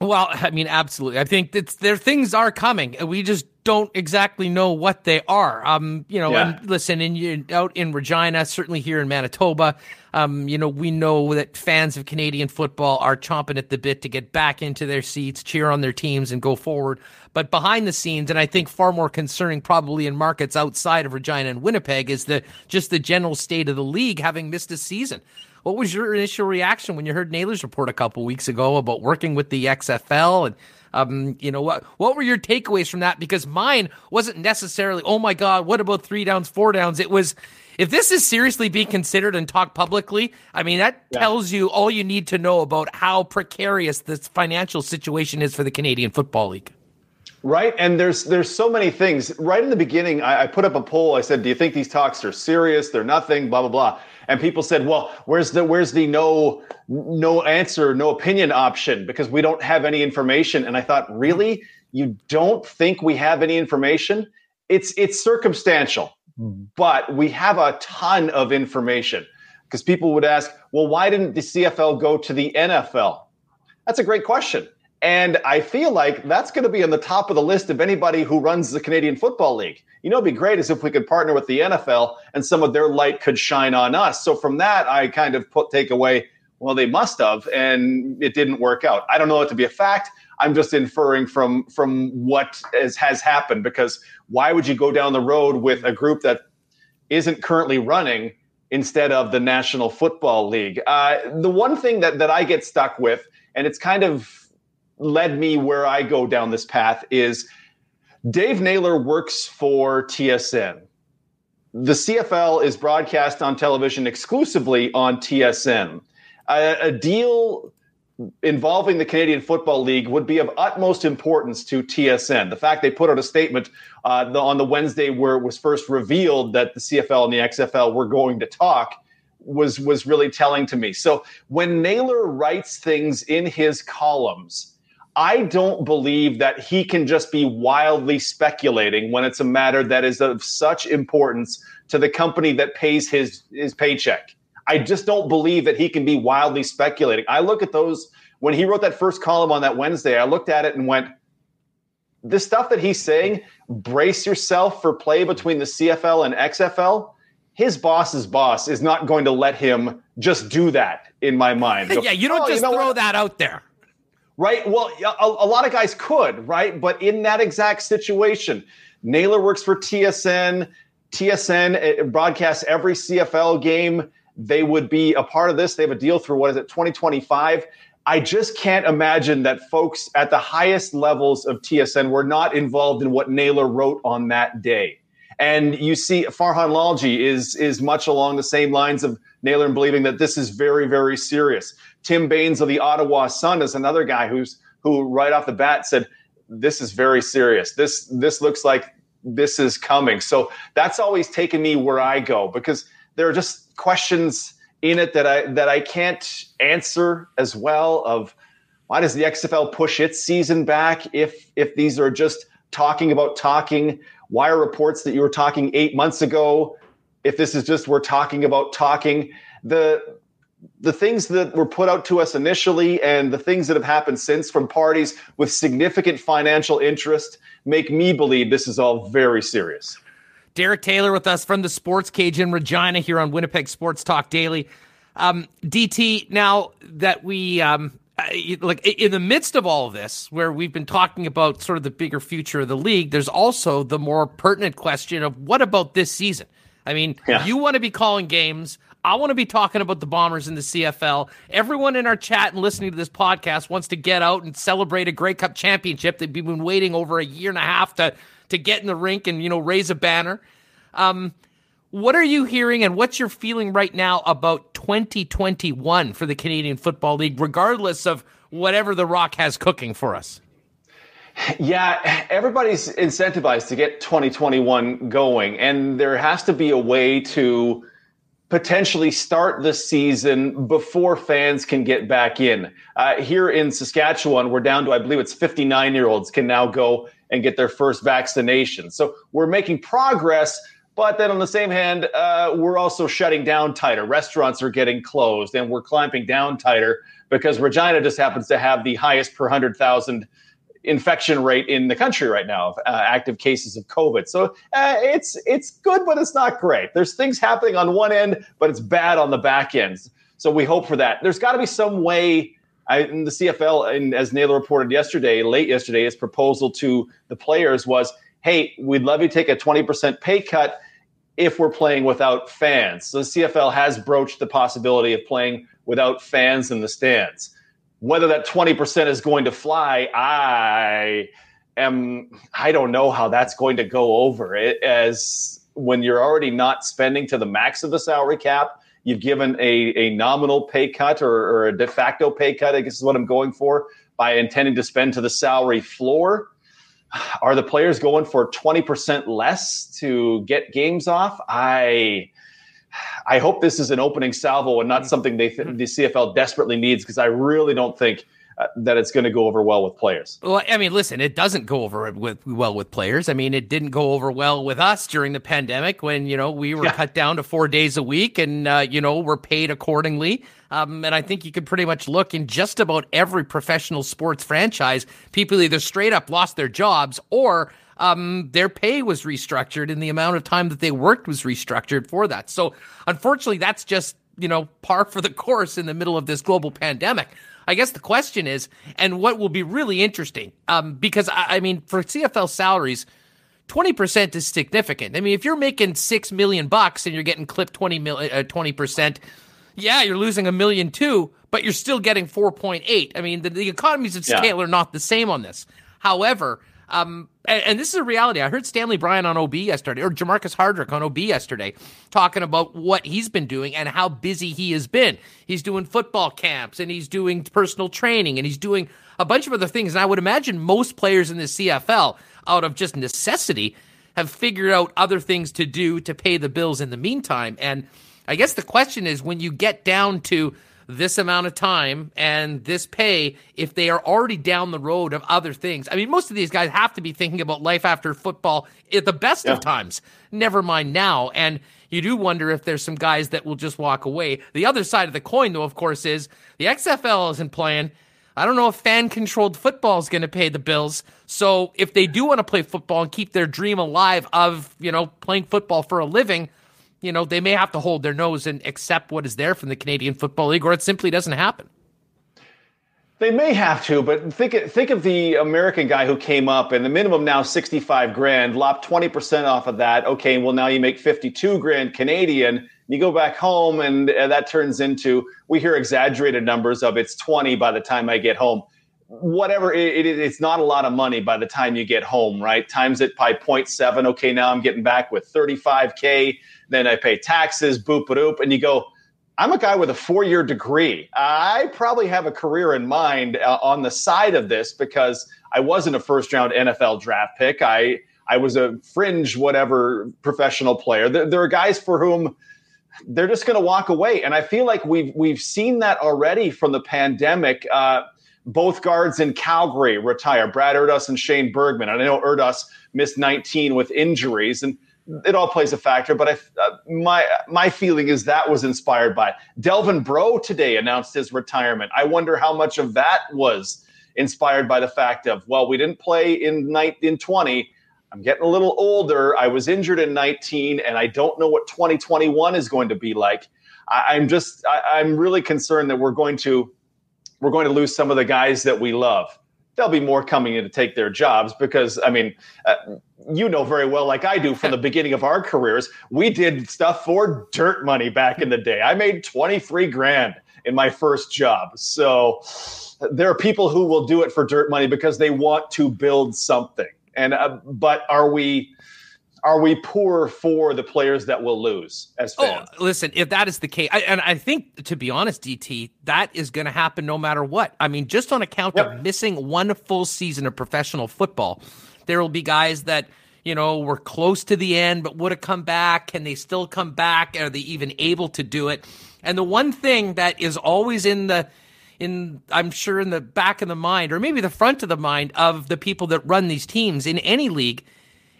Well, I mean, absolutely. I think that there things are coming. We just don't exactly know what they are. Um, you know, yeah. and listen, in out in Regina, certainly here in Manitoba, um, you know, we know that fans of Canadian football are chomping at the bit to get back into their seats, cheer on their teams, and go forward. But behind the scenes, and I think far more concerning, probably in markets outside of Regina and Winnipeg, is the just the general state of the league having missed a season. What was your initial reaction when you heard Naylor's report a couple weeks ago about working with the XFL and um, you know what? What were your takeaways from that? Because mine wasn't necessarily, oh my God, what about three downs, four downs? It was, if this is seriously being considered and talked publicly, I mean that yeah. tells you all you need to know about how precarious this financial situation is for the Canadian Football League. Right, and there's there's so many things. Right in the beginning, I, I put up a poll. I said, "Do you think these talks are serious? They're nothing." Blah blah blah and people said, "Well, where's the where's the no no answer, no opinion option because we don't have any information." And I thought, "Really? You don't think we have any information? It's it's circumstantial, hmm. but we have a ton of information." Because people would ask, "Well, why didn't the CFL go to the NFL?" That's a great question. And I feel like that's going to be on the top of the list of anybody who runs the Canadian Football League. You know, it'd be great is if we could partner with the NFL and some of their light could shine on us. So from that, I kind of put take away, well, they must have, and it didn't work out. I don't know it to be a fact. I'm just inferring from from what has, has happened because why would you go down the road with a group that isn't currently running instead of the National Football League? Uh, the one thing that that I get stuck with, and it's kind of led me where I go down this path is Dave Naylor works for TSN. The CFL is broadcast on television exclusively on TSN. A, a deal involving the Canadian Football League would be of utmost importance to TSN. The fact they put out a statement uh, the, on the Wednesday where it was first revealed that the CFL and the XFL were going to talk was was really telling to me. So when Naylor writes things in his columns, I don't believe that he can just be wildly speculating when it's a matter that is of such importance to the company that pays his his paycheck. I just don't believe that he can be wildly speculating. I look at those when he wrote that first column on that Wednesday, I looked at it and went, the stuff that he's saying, brace yourself for play between the CFL and XFL. His boss's boss is not going to let him just do that in my mind. Go, yeah, you don't oh, just you know throw what? that out there. Right. Well, a, a, lot of guys could, right? But in that exact situation, Naylor works for TSN. TSN eh, broadcasts every CFL game they would be a part of this. They have a deal through what is it, 2025. I just can't imagine that folks at the highest levels of TSN were not involved in what Naylor wrote on that day. And you see, Farhan Lalji is is much along the same lines of Naylor and believing that this is very, very serious. Tim Baines of the Ottawa Sun is another guy who's who right off the bat said, "This is very serious. This this looks like this is coming." So that's always taken me where I go because there are just questions in it that I that I can't answer as well of why does the XFL push its season back if if these are just talking about talking? Why are reports that you were talking eight months ago? If this is just we're talking about talking, the the things that were put out to us initially and the things that have happened since from parties with significant financial interest make me believe this is all very serious. Derek Taylor with us from the Sports Cage in Regina here on Winnipeg Sports Talk Daily. Um, DT, now that we um, uh, like in the midst of all of this, where we've been talking about sort of the bigger future of the league, there's also the more pertinent question of what about this season? I mean, yeah. you want to be calling games. I want to be talking about the Bombers in the CFL. Everyone in our chat and listening to this podcast wants to get out and celebrate a Grey Cup championship that we've been waiting over a year and a half to to get in the rink and you know raise a banner. Um, what are you hearing and what's your feeling right now about 2021 for the Canadian Football League, regardless of whatever The Rock has cooking for us? Yeah, everybody's incentivized to get 2021 going, and there has to be a way to potentially start the season before fans can get back in. Uh, here in Saskatchewan, we're down to, I believe it's 59 year olds can now go and get their first vaccination. So we're making progress. But then on the same hand, uh, we're also shutting down tighter. Restaurants are getting closed and we're clamping down tighter because Regina just happens to have the highest per 100,000 infection rate in the country right now of uh, active cases of COVID. So uh, it's it's good, but it's not great. There's things happening on one end, but it's bad on the back end. So we hope for that. There's got to be some way I, in the CFL, and as Naylor reported yesterday, late yesterday, his proposal to the players was, "Hey, we'd love you to take a 20% pay cut if we're playing without fans." So the CFL has broached the possibility of playing without fans in the stands. Whether that 20% is going to fly, I am. I don't know how that's going to go over. It as when you're already not spending to the max of the salary cap You've given a, a nominal pay cut or, or a de facto pay cut, I guess is what I'm going for, by intending to spend to the salary floor. Are the players going for 20% less to get games off? I I hope this is an opening salvo and not something they th- the CFL desperately needs because I really don't think – uh, that it's going to go over well with players. Well, I mean, listen, it doesn't go over with well with players. I mean, it didn't go over well with us during the pandemic when you know we were yeah. cut down to four days a week, and uh, you know we're paid accordingly. Um, and I think you could pretty much look in just about every professional sports franchise, people either straight up lost their jobs or um, their pay was restructured and the amount of time that they worked was restructured for that. So unfortunately, that's just you know par for the course in the middle of this global pandemic. I guess the question is, and what will be really interesting, um, because I, I mean, for CFL salaries, 20% is significant. I mean, if you're making 6 million bucks and you're getting clipped 20 million, uh, 20%, yeah, you're losing a million too, but you're still getting 4.8. I mean, the, the economies of scale yeah. are not the same on this. However, Um, and, and, this is a reality. I heard Stanley Bryant on OB yesterday, or Jermarcus Hardrick on OB yesterday, talking about what he's been doing and how busy he has been. He's doing football camps and he's doing personal training and he's doing a bunch of other things. And I would imagine most players in the CFL, out of just necessity, have figured out other things to do to pay the bills in the meantime. And I guess the question is when you get down to this amount of time and this pay if they are already down the road of other things. I mean, most of these guys have to be thinking about life after football at the best yeah. of times, never mind now. And you do wonder if there's some guys that will just walk away. The other side of the coin, though, of course, is the XFL isn't playing. I don't know if fan controlled football is going to pay the bills. So if they do want to play football and keep their dream alive of, you know, playing football for a living, you know, they may have to hold their nose and accept what is there from the Canadian Football League, or it simply doesn't happen. They may have to, but think think of the American guy who came up and the minimum now sixty five grand, lop twenty percent off of that. Okay, well now you make fifty two grand Canadian. You go back home and uh, that turns into we hear exaggerated numbers of it's twenty by the time I get home. Whatever it, it, it's not a lot of money by the time you get home, right? Times it by 0.7. Okay, now I'm getting back with thirty five k then I pay taxes, boop, boop, and you go, I'm a guy with a four year degree. I probably have a career in mind uh, on the side of this because I wasn't a first round NFL draft pick. I, I was a fringe, whatever professional player. There, there are guys for whom they're just going to walk away. And I feel like we've, we've seen that already from the pandemic. Uh, both guards in Calgary retire, Brad Erdos and Shane Bergman. And I know Erdos missed 19 with injuries. And it all plays a factor, but I, uh, my my feeling is that was inspired by Delvin Bro today announced his retirement. I wonder how much of that was inspired by the fact of well, we didn't play in night in twenty. I'm getting a little older. I was injured in 19, and I don't know what 2021 is going to be like. I, am just I, I'm really concerned that we're going to we're going to lose some of the guys that we love there'll be more coming in to take their jobs because I mean, uh, you know very well, like I do from the beginning of our careers, we did stuff for dirt money back in the day. I made 23 grand in my first job. So there are people who will do it for dirt money because they want to build something. And uh, but are we are we poor for the players that will lose as oh, fans? Oh, listen, if that is the case, I, and I think to be honest, DT, that is going to happen no matter what. I mean, just on account yep. of missing one full season of professional football, there will be guys that you know were close to the end but would have come back. Can they still come back? Are they even able to do it? And the one thing that is always in the in I'm sure in the back of the mind or maybe the front of the mind of the people that run these teams in any league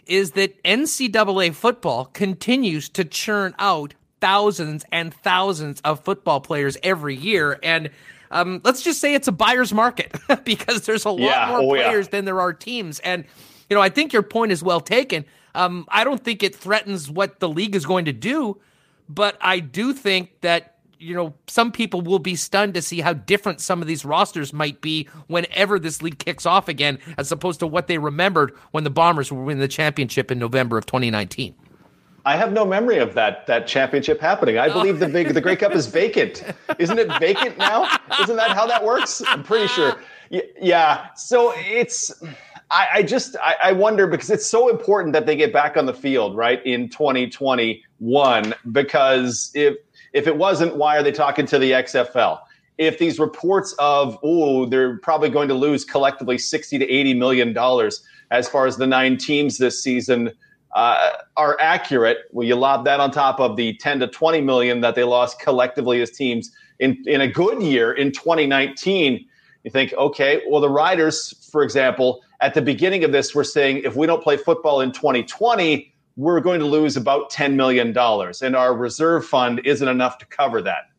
is that NCAA football continues to churn out thousands and thousands of football players every year. And um, let's just say it's a buyer's market because there's a lot yeah. more oh, players yeah. than there are teams. And, you know, I think your point is well taken. Um, I don't think it threatens what the league is going to do, but I do think that you know, some people will be stunned to see how different some of these rosters might be whenever this league kicks off again, as opposed to what they remembered when the Bombers were winning the championship in November of 2019. I have no memory of that that championship happening. I believe the big the Grey Cup is vacant. Isn't it vacant now? Isn't that how that works? I'm pretty sure. Yeah. So it's I, I just I, I wonder because it's so important that they get back on the field right in 2021 because if if it wasn't, why are they talking to the XFL? If these reports of, oh, they're probably going to lose collectively 60 to 80 million dollars as far as the nine teams this season uh, are accurate, well, you lob that on top of the 10 to 20 million that they lost collectively as teams in, in a good year in 2019. You think, okay, well, the Riders, for example, at the beginning of this, were saying if we don't play football in 2020, we're going to lose about $10 million, and our reserve fund isn't enough to cover that.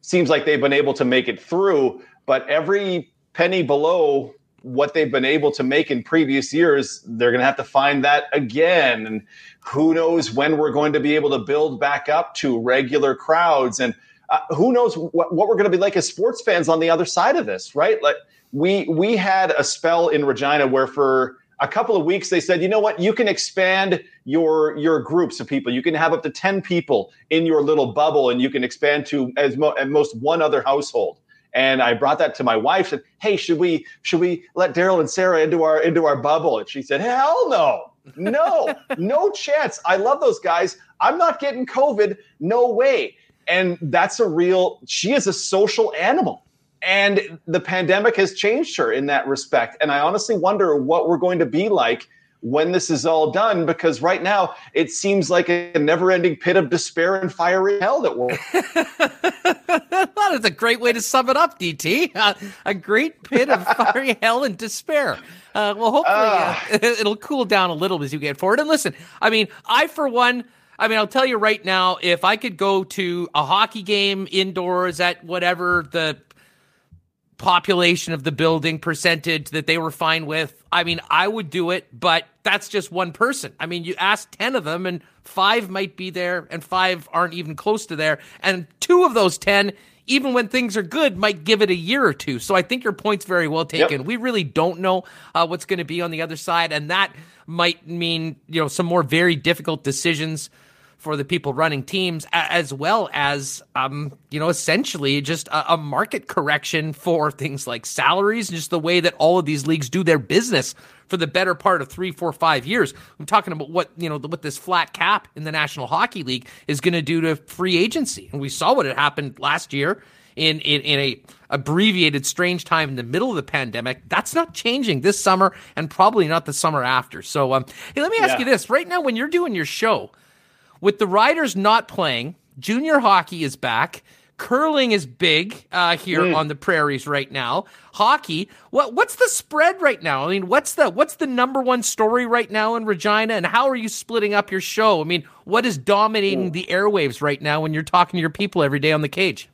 Seems like they've been able to make it through, but every penny below what they've been able to make in previous years, they're going to have to find that again. And who knows when we're going to be able to build back up to regular crowds. And uh, who knows what, what we're going to be like as sports fans on the other side of this, right? Like we we had a spell in Regina where for a couple of weeks they said you know what you can expand your your groups of people you can have up to 10 people in your little bubble and you can expand to as mo- at most one other household And I brought that to my wife. And said, "Hey, should we should we let Daryl and Sarah into our into our bubble?" And she said, "Hell no, no, no chance. I love those guys. I'm not getting COVID. No way." And that's a real. She is a social animal. And the pandemic has changed her in that respect. And I honestly wonder what we're going to be like when this is all done because right now it seems like a never-ending pit of despair and fiery hell that we're that is a great way to sum it up dt uh, a great pit of fiery hell and despair. Uh, well hopefully uh, it'll cool down a little as you get forward. And listen i mean i for one I mean, I'll tell you right now, if I could go to a hockey game indoors at whatever the population of the building percentage that they were fine with. I mean, I would do it, but that's just one person. I mean, you ask 10 of them and five might be there and five aren't even close to there. And two of those 10, even when things are good, might give it a year or two. So I think your point's very well taken. Yep. We really don't know uh, what's going to be on the other side. And that might mean, you know, some more very difficult decisions for the people running teams, as well as, um, you know, essentially just a, a, market correction for things like salaries and just the way that all of these leagues do their business for the better part of three, four, five years. I'm talking about what, you know, what this flat cap in the National Hockey League is going to do to free agency. And we saw what had happened last year in, in, in a abbreviated strange time in the middle of the pandemic. That's not changing this summer and probably not the summer after. So, um, hey, let me ask yeah. you this right now, when you're doing your show, with the Riders not playing, junior hockey is back. Curling is big uh, here mm. on the prairies right now. Hockey, what what's the spread right now? I mean, what's the what's the number one story right now in Regina, and how are you splitting up your show? I mean, what is dominating mm. the airwaves right now when you're talking to your people every day on the cage?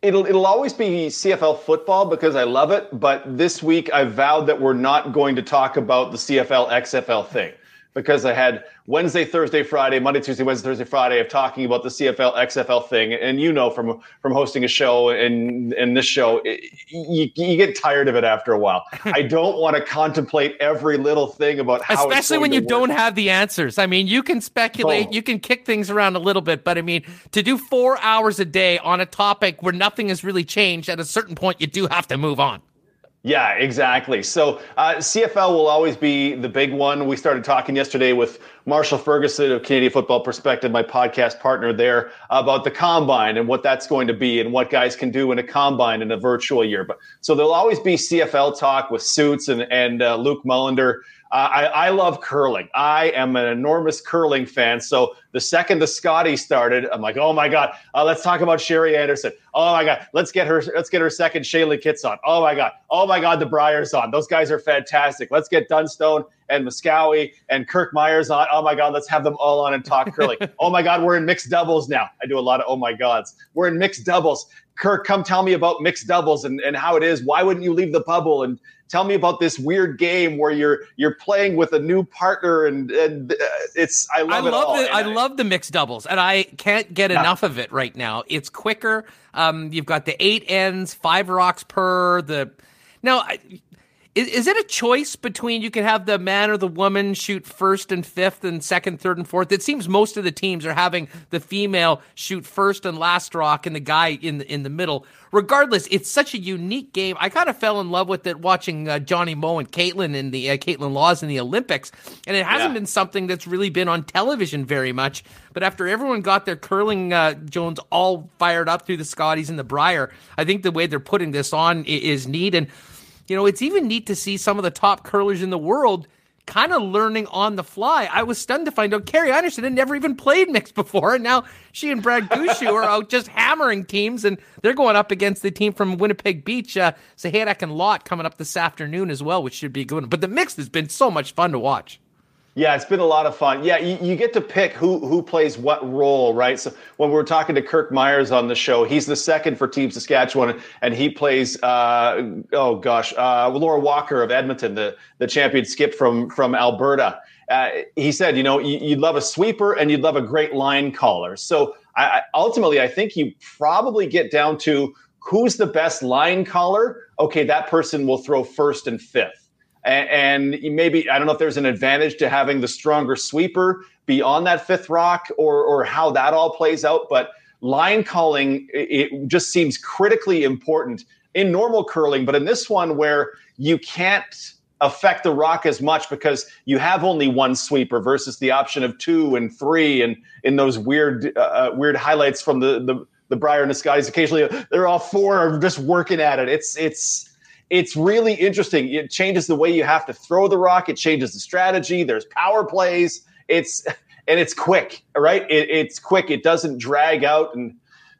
It'll it'll always be CFL football because I love it. But this week I vowed that we're not going to talk about the CFL XFL thing because I had Wednesday, Thursday, Friday, Monday, Tuesday, Wednesday, Thursday, Friday of talking about the CFL, XFL thing. And you know from from hosting a show and in this show, it, you, you get tired of it after a while. I don't want to contemplate every little thing about how, especially when you don't have the answers. I mean, you can speculate, oh. you can kick things around a little bit, but I mean, to do four hours a day on a topic where nothing has really changed, at a certain point, you do have to move on. Yeah, exactly. So uh, CFL will always be the big one. We started talking yesterday with Marshall Ferguson of Canadian Football Perspective, my podcast partner there, about the combine and what that's going to be and what guys can do in a combine in a virtual year. But so there'll always be CFL talk with Suits and and uh, Luke Mullender. Uh, I, I, love curling. I am an enormous curling fan. So the second the Scotty started, I'm like, oh my god, uh, let's talk about Sherry Anderson. Oh my god, let's get her, let's get her second Chaelynn Kitz on. Oh my god, oh my god, the Brier's on. Those guys are fantastic. Let's get Dunstone and Moskowy and Kirk Muyres on. Oh my god, let's have them all on and talk curling. oh my god, we're in mixed doubles now. I do a lot of oh my gods. We're in mixed doubles. Kirk, come tell me about mixed doubles and, and how it is. Why wouldn't you leave the bubble and tell me about this weird game where you're you're playing with a new partner and, and uh, it's I love I it love all. I, I, love the mixed doubles and I can't get yeah. enough of it right now. It's quicker. Um, you've got the eight ends, five rocks per the. Now, is, is it a choice between you can have the man or the woman shoot first and fifth and second, third, and fourth? It seems most of the teams are having the female shoot first and last rock and the guy in the, in the middle. Regardless, it's such a unique game. I kind of fell in love with it watching uh, Johnny Moe and Kaitlyn in the uh, Kaitlyn Lawes in the Olympics, and it hasn't yeah. been something that's really been on television very much. But after everyone got their curling uh, Jones all fired up through the Scotties and the Brier, I think the way they're putting this on is neat and you know, it's even neat to see some of the top curlers in the world kind of learning on the fly. I was stunned to find out Kerri Einarson had never even played mixed before, and now she and Brad Gushue are out just hammering teams, and they're going up against the team from Winnipeg Beach, uh, Sahaidak and Lott coming up this afternoon as well, which should be good. But the mix has been so much fun to watch. Yeah, it's been a lot of fun. Yeah, you, you, get to pick who who plays what role, right? So when we were talking to Kirk Muyres on the show, he's the second for Team Saskatchewan, and he plays uh, oh gosh, uh, Laura Walker of Edmonton, the the champion skip from from Alberta. Uh, he said, you know, you, would love a sweeper and you'd love a great line caller. So I, ultimately, I think you probably get down to who's the best line caller. Okay, that person will throw first and fifth and, maybe I don't know if there's an advantage to having the stronger sweeper beyond that fifth rock or or how that all plays out, but line calling it just seems critically important in normal curling, but in this one where you can't affect the rock as much because you have only one sweeper versus the option of two and three, and in those weird uh, uh weird highlights from the the the Brier and the Scotties, occasionally they're all four are just working at it. It's it's it's really interesting. It changes the way you have to throw the rock. It changes the strategy. There's power plays. It's and it's quick, right? It, it's quick. It doesn't drag out and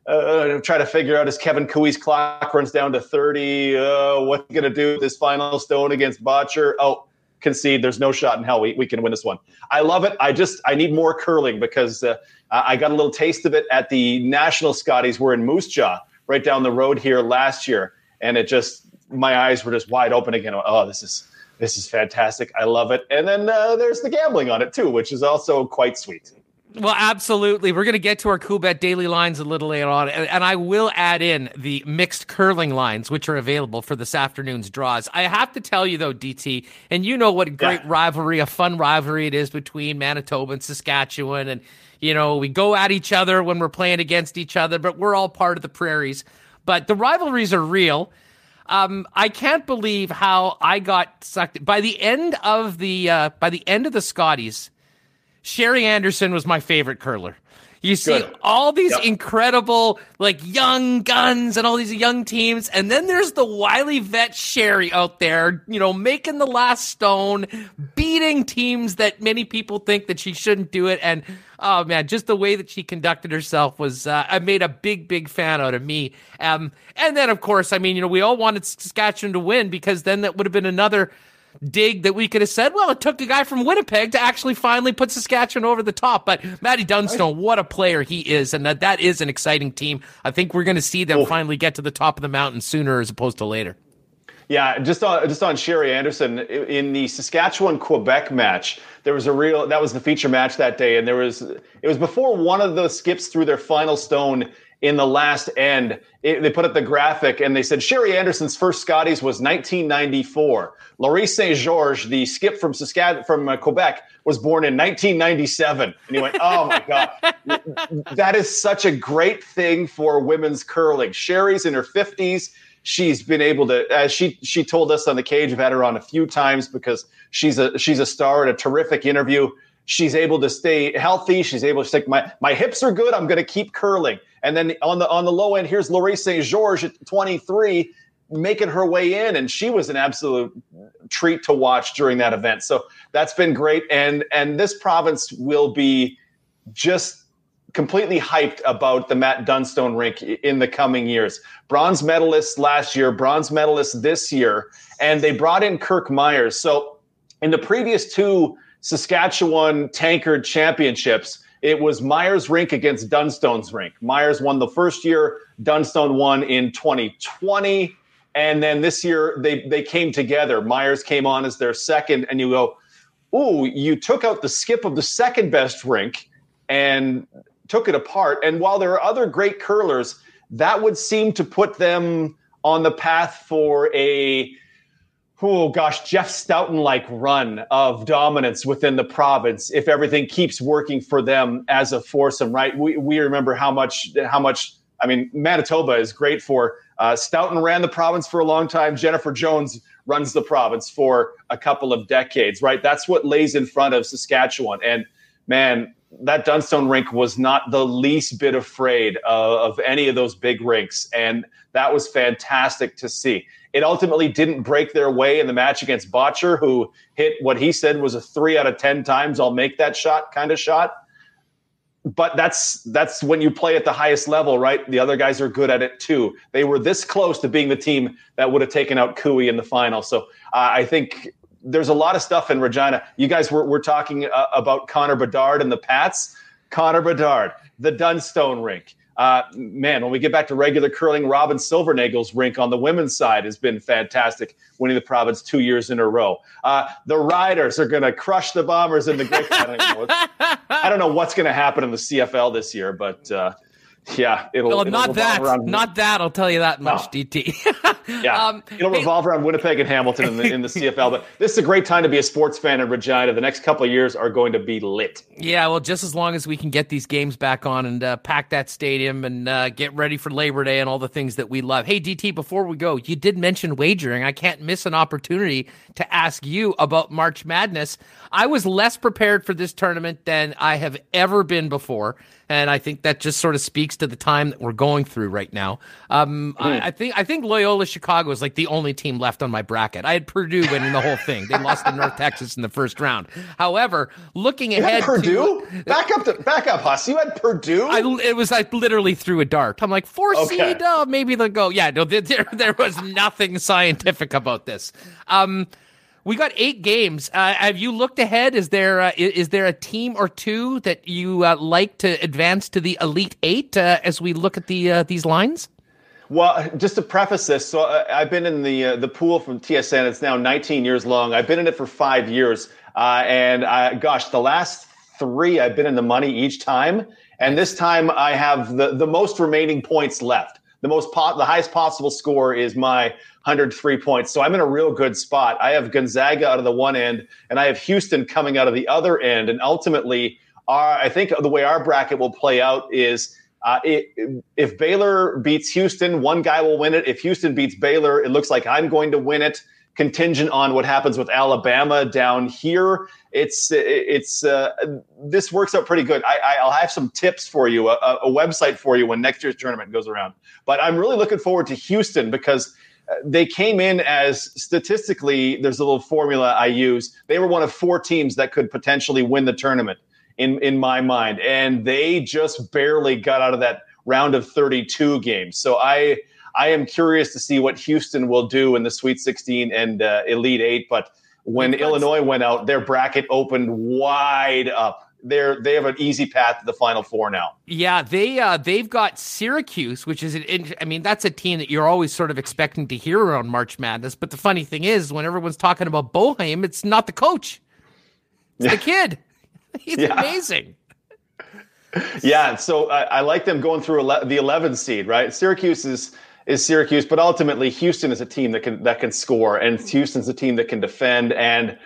uh, try to figure out as Kevin Koe's clock runs down to 30. Uh, what's going to do with this final stone against Bottcher? Oh, concede. There's no shot in hell we, we can win this one. I love it. I just I need more curling because uh, I got a little taste of it at the National Scotties. We're in Moose Jaw, right down the road here last year, and it just my eyes were just wide open again. Oh, this is this is fantastic. I love it. And then uh, there's the gambling on it too, which is also quite sweet. Well, absolutely. We're going to get to our Coolbet daily lines a little later on, and I will add in the mixed curling lines, which are available for this afternoon's draws. I have to tell you though, DT, and you know what a great yeah. rivalry, a fun rivalry it is between Manitoba and Saskatchewan, and you know we go at each other when we're playing against each other, but we're all part of the prairies. But the rivalries are real. Um, I can't believe how I got sucked by the end of the uh, by the end of the Scotties Sherry Anderson was my favorite curler. You see Good. all these yep. incredible, like young guns and all these young teams. And then there's the wily vet Sherry out there, you know, making the last stone, beating teams that many people think that she shouldn't do it. And oh man, just the way that she conducted herself was, uh, I made a big, big fan out of me. Um, and then of course, I mean, you know, we all wanted Saskatchewan to win because then that would have been another dig that we could have said, well, it took a guy from Winnipeg to actually finally put Saskatchewan over the top. But Matty Dunstone, what a player he is, and that, that is an exciting team. I think we're going to see them oh. finally get to the top of the mountain sooner as opposed to later. Yeah, just on just on Sherry Anderson in the Saskatchewan Quebec match, there was a real that was the feature match that day, and there was it was before one of the skips threw their final stone in the last end. It, they put up the graphic and they said Sherry Anderson's first Scotties was 1994. Laurie St. George, the skip from Saskatchewan, from uh, Quebec, was born in 1997. And he went, "Oh my god, that is such a great thing for women's curling." Sherry's in her 50s. She's been able to, as she she told us on the cage, I've had her on a few times because she's a she's a star and a terrific interview. She's able to stay healthy. She's able to say, "My my hips are good. I'm going to keep curling." And then on the on the low end, here's Laurie St. George at 23 making her way in and she was an absolute treat to watch during that event so that's been great and and this province will be just completely hyped about the Matt Dunstone rink in the coming years. Bronze medalist last year, bronze medalist this year, and they brought in Kirk Muyres. So in the previous two Saskatchewan Tankard championships, it was Muyres rink against Dunstone's rink. Muyres won the first year, Dunstone won in 2020. And then this year they they came together. Muyres came on as their second, and you go, "Ooh, you took out the skip of the second best rink and took it apart." And while there are other great curlers, that would seem to put them on the path for a oh gosh, Jeff Stoughton like run of dominance within the province if everything keeps working for them as a foursome, right? We we remember how much how much I mean Manitoba is great for uh, Stoughton ran the province for a long time. Jennifer Jones runs the province for a couple of decades, right? That's what lays in front of Saskatchewan. And man, that Dunstone rink was not the least bit afraid of, of any of those big rinks. And that was fantastic to see. It ultimately didn't break their way in the match against Bottcher, who hit what he said was a three out of 10 times I'll make that shot kind of shot but that's that's when you play at the highest level, right? The other guys are good at it too. They were this close to being the team that would have taken out Koe in the final. So uh, I think there's a lot of stuff in Regina. You guys were, were talking uh, about Connor Bedard and the Pats. Connor Bedard, the Dunstone rink. Uh, man, when we get back to regular curling, Robyn Silvernagle's rink on the women's side has been fantastic, winning the province two years in a row. Uh, the Riders are going to crush the Bombers in the Great. I, don't know, I don't know what's going to happen in the CFL this year, but uh, Yeah, it'll, well, it'll not that, around, not that. I'll tell you that much, No. DT. Yeah, Um, it'll revolve around Winnipeg and Hamilton in the, in the CFL. But this is a great time to be a sports fan in Regina. The next couple of years are going to be lit. Yeah, well, just as long as we can get these games back on and uh, pack that stadium and uh, get ready for Labor Day and all the things that we love. Hey, DT, before we go, you did mention wagering. I can't miss an opportunity to ask you about March Madness. I was less prepared for this tournament than I have ever been before. And I think that just sort of speaks to the time that we're going through right now. Um, I, I think I think Loyola Chicago is like the only team left on my bracket. I had Purdue winning the whole thing. They lost to North Texas in the first round. However, looking You ahead, had Purdue? to, back up to back up, Huss. You had Purdue? I, it was I literally threw a dart. I'm like four Okay. seed, uh, maybe they'll go. Yeah, no, there, there there was nothing scientific about this. Um, we got eight games. Uh, have you looked ahead? Is there uh, is there a team or two that you uh, like to advance to the elite eight uh, as we look at the uh, these lines? Well, just to preface this, so uh, I've been in the the pool from TSN. It's now 19 years long. I've been in it for five years, and I, gosh, the last three I've been in the money each time, and this time I have the the most remaining points left. The most po- the highest possible score is my 103 points. So I'm in a real good spot. I have Gonzaga out of the one end, and I have Houston coming out of the other end, and ultimately, our, I think the way our bracket will play out is. Uh, it, if Baylor beats Houston, one guy will win it. If Houston beats Baylor, it looks like I'm going to win it. Contingent on what happens with Alabama down here, it's it's uh, this works out pretty good. I, I'll have some tips for you, a, a website for you when next year's tournament goes around. But I'm really looking forward to Houston because uh, they came in as statistically. There's a little formula I use. They were one of four teams that could potentially win the tournament in in my mind, and they just barely got out of that round of 32 games. So I I am curious to see what Houston will do in the Sweet 16 and uh, Elite Eight. But when Illinois went out, their bracket opened wide up. They're they have an easy path to the Final Four now. Yeah, they uh, they've got Syracuse, which is an, I mean that's a team that you're always sort of expecting to hear around March Madness. But the funny thing is, when everyone's talking about Boeheim, it's not the coach, it's the kid. He's Yeah. amazing. Yeah, so I, I like them going through ele- the 11 seed, right? Syracuse is is Syracuse, but ultimately Houston is a team that can that can score, and Houston's a team that can defend. And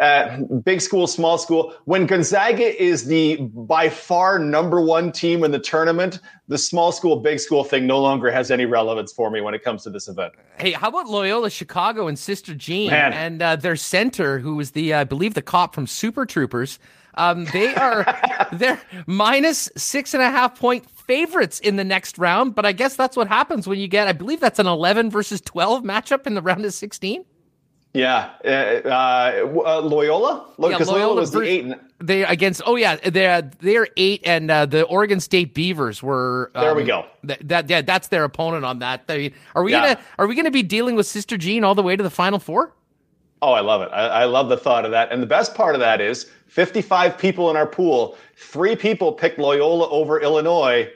uh, big school, small school. When Gonzaga is the by far number one team in the tournament, the small school, big school thing no longer has any relevance for me when it comes to this event. Hey, how about Loyola Chicago and Sister Jean Man. and uh, their center, who was the uh, I believe the cop from Super Troopers? Um, they are they're minus six and a half point favorites in the next round, but I guess that's what happens when you get. I believe that's an eleven versus twelve matchup in the round of sixteen. Yeah, uh, uh, uh, Loyola, Yeah, because Loyola, Loyola was the eight. And, They against oh yeah they're they're eight and uh, the Oregon State Beavers were um, There we go. Th- that yeah that's their opponent on that. I mean, are we Yeah. gonna are we gonna be dealing with Sister Jean all the way to the Final Four? Oh, I love it. I, I love the thought of that. And the best part of that is 55 people in our pool, three people picked Loyola over Illinois,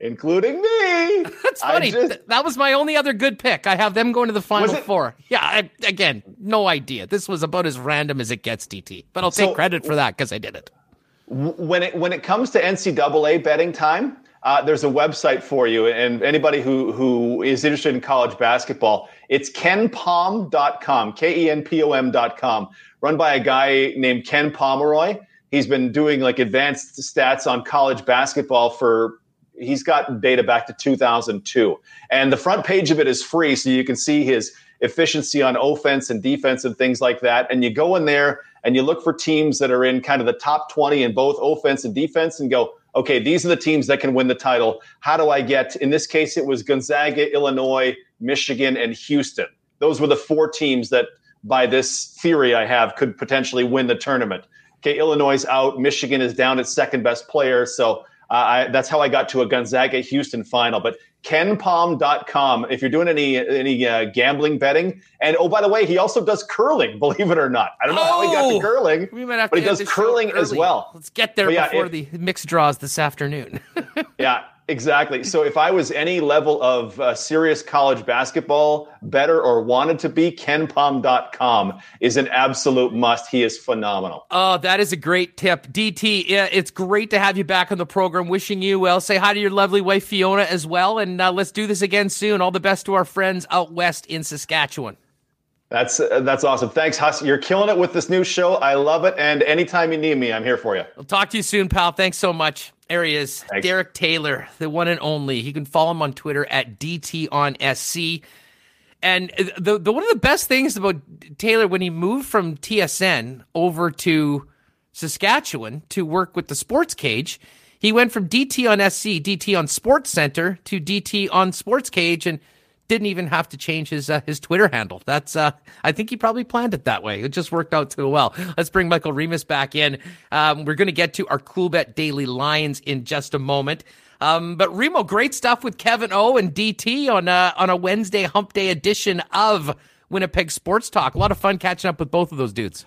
including me. That's funny. just- Th- that was my only other good pick. I have them going to the Final Four. Yeah, I, again, no idea. This was about as random as it gets, DT. But I'll take So- credit for that because I did it. when it when it comes to NCAA betting time, uh, there's a website for you, and anybody who who is interested in college basketball, it's kenpom.com, k e n p o m.com, run by a guy named Ken Pomeroy. He's been doing like advanced stats on college basketball for. He's got data back to 2002, and the front page of it is free, so you can see his efficiency on offense and defense and things like that. And you go in there and you look for teams that are in kind of the top 20 in both offense and defense and go, okay, these are the teams that can win the title. How do I get, in this case, it was Gonzaga, Illinois, Michigan, and Houston. Those were the four teams that, by this theory I have, could potentially win the tournament. Okay, Illinois is out. Michigan is down its second best player. So I, that's how I got to a Gonzaga Houston final. But kenpom.com, if you're doing any any uh, gambling betting, and oh by the way, he also does curling. Believe it or not, I don't know how he got Oh! to curling, We might have but to he does curling as well. Let's get there But yeah, before the mixed draws this afternoon. Yeah. Exactly. So if I was any level of uh, serious college basketball better or wanted to be, kenpom.com is an absolute must. He is phenomenal. Oh, that is a great tip. DT, it's great to have you back on the program. Wishing you well. Say hi to your lovely wife, Fiona, as well. And uh, let's do this again soon. All the best to our friends out west in Saskatchewan. That's uh, that's awesome. Thanks, Huss. You're killing it with this new show. I love it. And anytime you need me, I'm here for you. I'll talk to you soon, pal. Thanks so much. There he is, Thanks. Derek Taylor, the one and only. You can follow him on Twitter at DT on SC. And the, the one of the best things about Taylor when he moved from TSN over to Saskatchewan to work with the Sports Cage, he went from DT on SC, DT on Sports Center to DT on Sports Cage, and didn't even have to change his uh, his Twitter handle. That's uh, I think he probably planned it that way. It just worked out too well. Let's bring Michael Remis back in. Um, we're going to get to our Coolbet Daily Lines in just a moment. Um, but Remo, great stuff with Kevin O and DT on a, on a Wednesday Hump Day edition of Winnipeg Sports Talk. A lot of fun catching up with both of those dudes.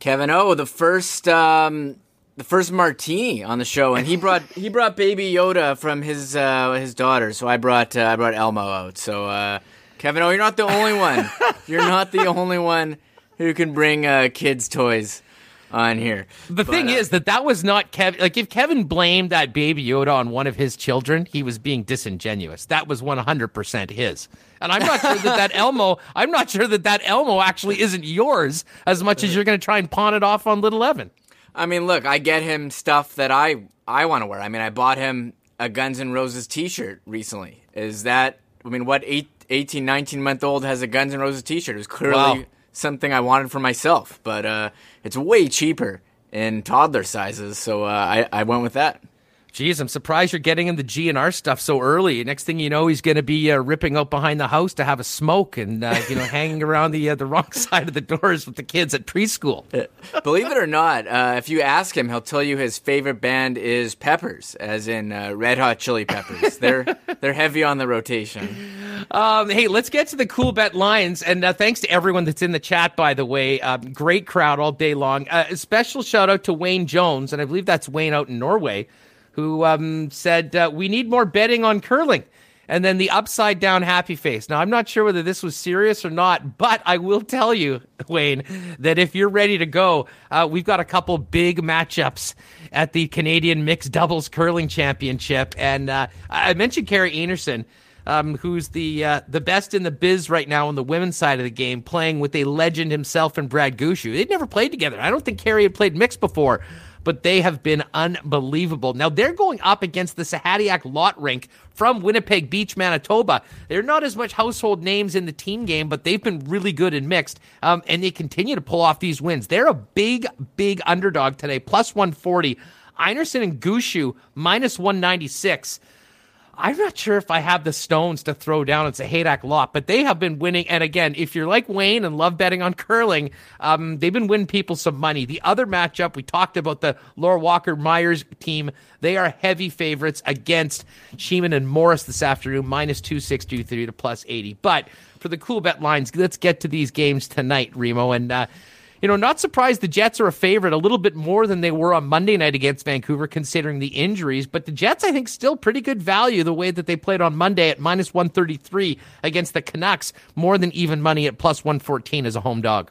Kevin O, the first um, the first martini on the show, and he brought he brought Baby Yoda from his uh, his daughter. So I brought uh, I brought Elmo out. So uh, Kevin, oh, you're not the only one. you're not the only one who can bring uh, kids toys on here. The but, thing uh, is that that was not Kevin. Like if Kevin blamed that Baby Yoda on one of his children, he was being disingenuous. That was 100% his. And I'm not sure that that Elmo. I'm not sure that that Elmo actually isn't yours as much as you're going to try and pawn it off on little Evan. I mean, look, I get him stuff that I I want to wear. I mean, I bought him a Guns N' Roses T-shirt recently. Is that? I mean, what eight, 18, 19 month old has a Guns N' Roses T-shirt? It was clearly wow. something I wanted for myself, but uh, it's way cheaper in toddler sizes, so uh, I I went with that. Geez, I'm surprised you're getting him the GNR stuff so early. Next thing you know, he's going to be uh, ripping out behind the house to have a smoke and uh, you know hanging around the uh, the wrong side of the doors with the kids at preschool. Uh, believe it or not, uh, if you ask him, he'll tell you his favorite band is Peppers, as in uh, Red Hot Chili Peppers. they're they're heavy on the rotation. Um, hey, let's get to the Coolbet lines, and thanks to everyone that's in the chat. By the way, um, great crowd all day long. a special shout out to Wayne Jones, and I believe that's Wayne out in Norway who um, said, uh, We need more betting on curling. And then the upside down happy face. Now, I'm not sure whether this was serious or not, but I will tell you, Wayne, that if you're ready to go, uh, we've got a couple big matchups at the Canadian Mixed Doubles Curling Championship. And uh, I mentioned Kerri Einarson. Um, who's the uh, the best in the biz right now on the women's side of the game, playing with a legend himself and Brad Gushue. They'd never played together. I don't think Kerri had played mixed before but they have been unbelievable. Now they're going up against the Sahaidak Lott Rink from Winnipeg Beach, Manitoba. They're not as much household names in the team game, but they've been really good and mixed, um, and they continue to pull off these wins. They're a big, big underdog today, plus 140. Einarson and Gushue, minus 196. I'm not sure if I have the stones to throw down at Haydock lot, but they have been winning. And again, if you're like Wayne and love betting on curling, um, they've been winning people some money. The other matchup, we talked about the Laura Walker Muyres team. They are heavy favorites against Sheeman and Morris this afternoon, minus 263 to plus 80. But for the Coolbet lines, let's get to these games tonight, Remo. And, uh, you know, not surprised the Jets are a favorite a little bit more than they were on Monday night against Vancouver, considering the injuries. But the Jets, I think, still pretty good value the way that they played on Monday at minus 133 against the Canucks, more than even money at plus 114 as a home dog.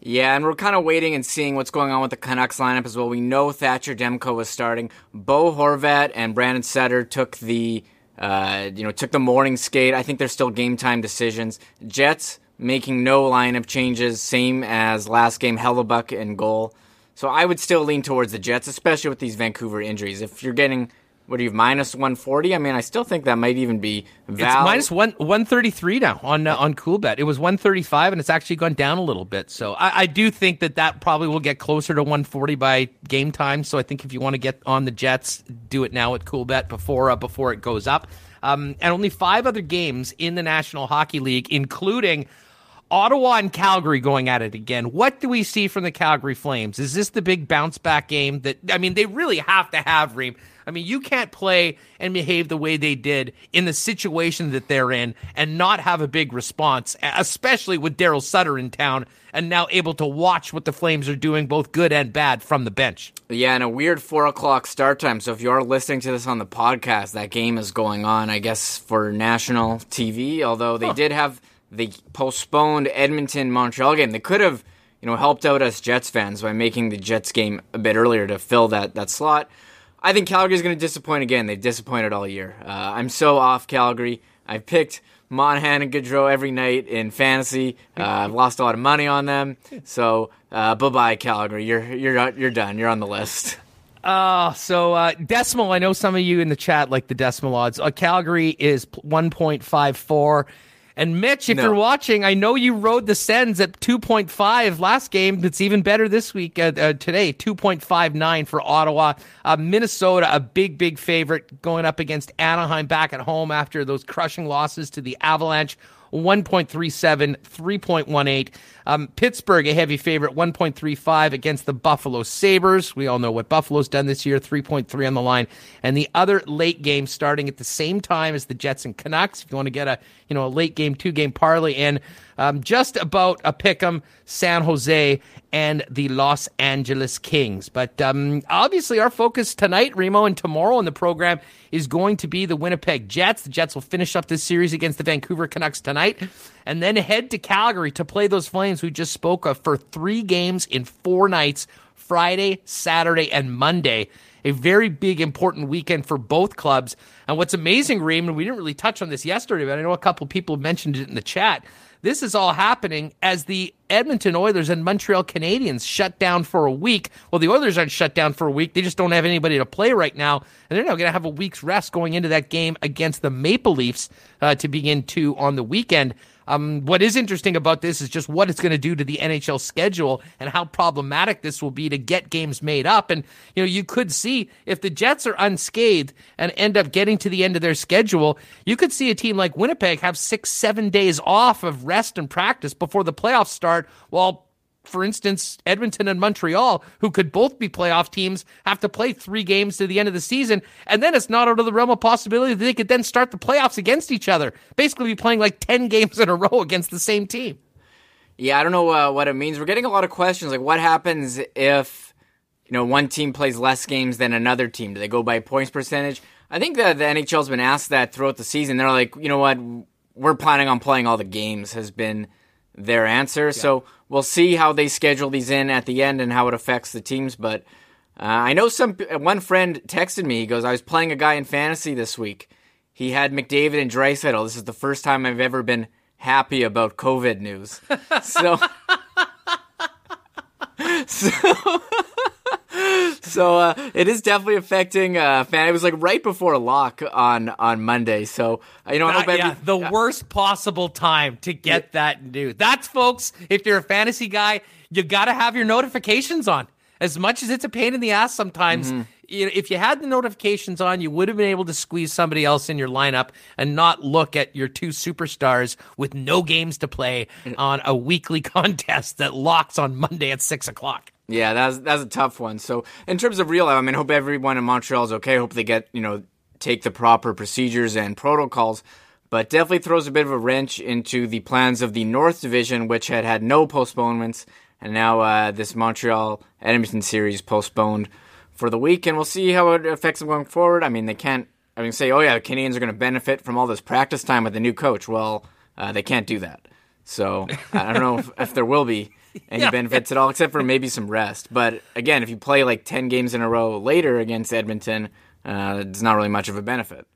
Yeah, and we're kind of waiting and seeing what's going on with the Canucks lineup as well. We know Thatcher Demko was starting. Bo Horvat and Brandon Sutter took the uh, you know took the morning skate. I think they're still game time decisions. Jets making no lineup changes, same as last game, Hellebuyck and goal. So I would still lean towards the Jets, especially with these Vancouver injuries. If you're getting what are you minus 140? I mean, I still think that might even be valid. It's minus one 133 now on uh, on Coolbet. It was 135, and it's actually gone down a little bit. So I, I, do think that that probably will get closer to 140 by game time. So I think if you want to get on the Jets, do it now at Coolbet before uh, before it goes up. Um, and only five other games in the National Hockey League, including Ottawa and Calgary going at it again. What do we see from the Calgary Flames? Is this the big bounce back game that I mean they really have to have Reem? I mean, you can't play and behave the way they did in the situation that they're in and not have a big response, especially with Daryl Sutter in town and now able to watch what the Flames are doing, both good and bad, from the bench. Yeah, and a weird four o'clock start time. So if you are listening to this on the podcast, that game is going on, I guess, for national TV. Although they huh. did have the postponed Edmonton Montreal game, they could have, you know, helped out us Jets fans by making the Jets game a bit earlier to fill that that slot. I think Calgary's going to disappoint again. They've disappointed all year. Uh, I'm so off Calgary. I've picked Monahan and Gaudreau every night in fantasy. Uh, I've lost a lot of money on them. So uh, bye bye Calgary. You're you're you're done. You're on the list. Uh, so uh, decimal. I know some of you in the chat like the decimal odds. Uh, Calgary is one point five four. And Mitch, if no. you're watching, I know you rode the Sens at 2.5 last game. It's even better this week, uh, uh, today, 2.59 for Ottawa. Uh, Minnesota, a big, big favorite going up against Anaheim back at home after those crushing losses to the Avalanche. 1.37, 3.18. Um, Pittsburgh, a heavy favorite, 1.35 against the Buffalo Sabres. We all know what Buffalo's done this year, 3.3 on the line. And the other late game starting at the same time as the Jets and Canucks. If you want to get a, you know, a late game, two game parlay in, um, just about a pick 'em San Jose and the Los Angeles Kings. But um, obviously, our focus tonight, Remo, and tomorrow in the program is going to be the Winnipeg Jets. The Jets will finish up this series against the Vancouver Canucks tonight and then head to Calgary to play those Flames we just spoke of for three games in four nights Friday, Saturday, and Monday a very big, important weekend for both clubs. And what's amazing, Reem, and we didn't really touch on this yesterday, but I know a couple people mentioned it in the chat. This is all happening as the Edmonton Oilers and Montreal Canadiens shut down for a week. Well, the Oilers aren't shut down for a week. They just don't have anybody to play right now. And they're now going to have a week's rest going into that game against the Maple Leafs uh, to begin to on the weekend. Um, what is interesting about this is just what it's going to do to the NHL schedule and how problematic this will be to get games made up. And, you know, you could see if the Jets are unscathed and end up getting to the end of their schedule, you could see a team like Winnipeg have six, seven days off of rest and practice before the playoffs start while for instance, Edmonton and Montreal, who could both be playoff teams, have to play three games to the end of the season. And then it's not out of the realm of possibility that they could then start the playoffs against each other. Basically, be playing like 10 games in a row against the same team. Yeah, I don't know uh, what it means. We're getting a lot of questions like, what happens if, you know, one team plays less games than another team? Do they go by points percentage? I think that the NHL's been asked that throughout the season. They're like, you know what? We're planning on playing all the games, has been their answer. Yeah. So we'll see how they schedule these in at the end and how it affects the teams. But uh, I know some one friend texted me. He goes, "I was playing a guy in fantasy this week. He had McDavid and Draisaitl. This is the first time I've ever been happy about COVID news." so. so so uh, it is definitely affecting uh, fan. It was like right before lock on on Monday. So uh, you know, Not, yeah, the worst possible time to get yeah. that news. That's folks. If you're a fantasy guy, you got to have your notifications on. As much as it's a pain in the ass sometimes, mm-hmm. If you had the notifications on, you would have been able to squeeze somebody else in your lineup and not look at your two superstars with no games to play on a weekly contest that locks on Monday at six o'clock. Yeah, that's that's a tough one. So in terms of real life, I mean, hope everyone in Montreal is okay. Hope they get you know take the proper procedures and protocols. But definitely throws a bit of a wrench into the plans of the North Division, which had had no postponements, and now uh, this Montreal Edmonton series postponed for the week, and we'll see how it affects them going forward. I mean, they can't. I mean, say, oh yeah, the Canadiens are going to benefit from all this practice time with the new coach. Well, uh, they can't do that. So I don't know if, if there will be any yeah. benefits at all, except for maybe some rest. But again, if you play like 10 games in a row later against Edmonton, uh, it's not really much of a benefit.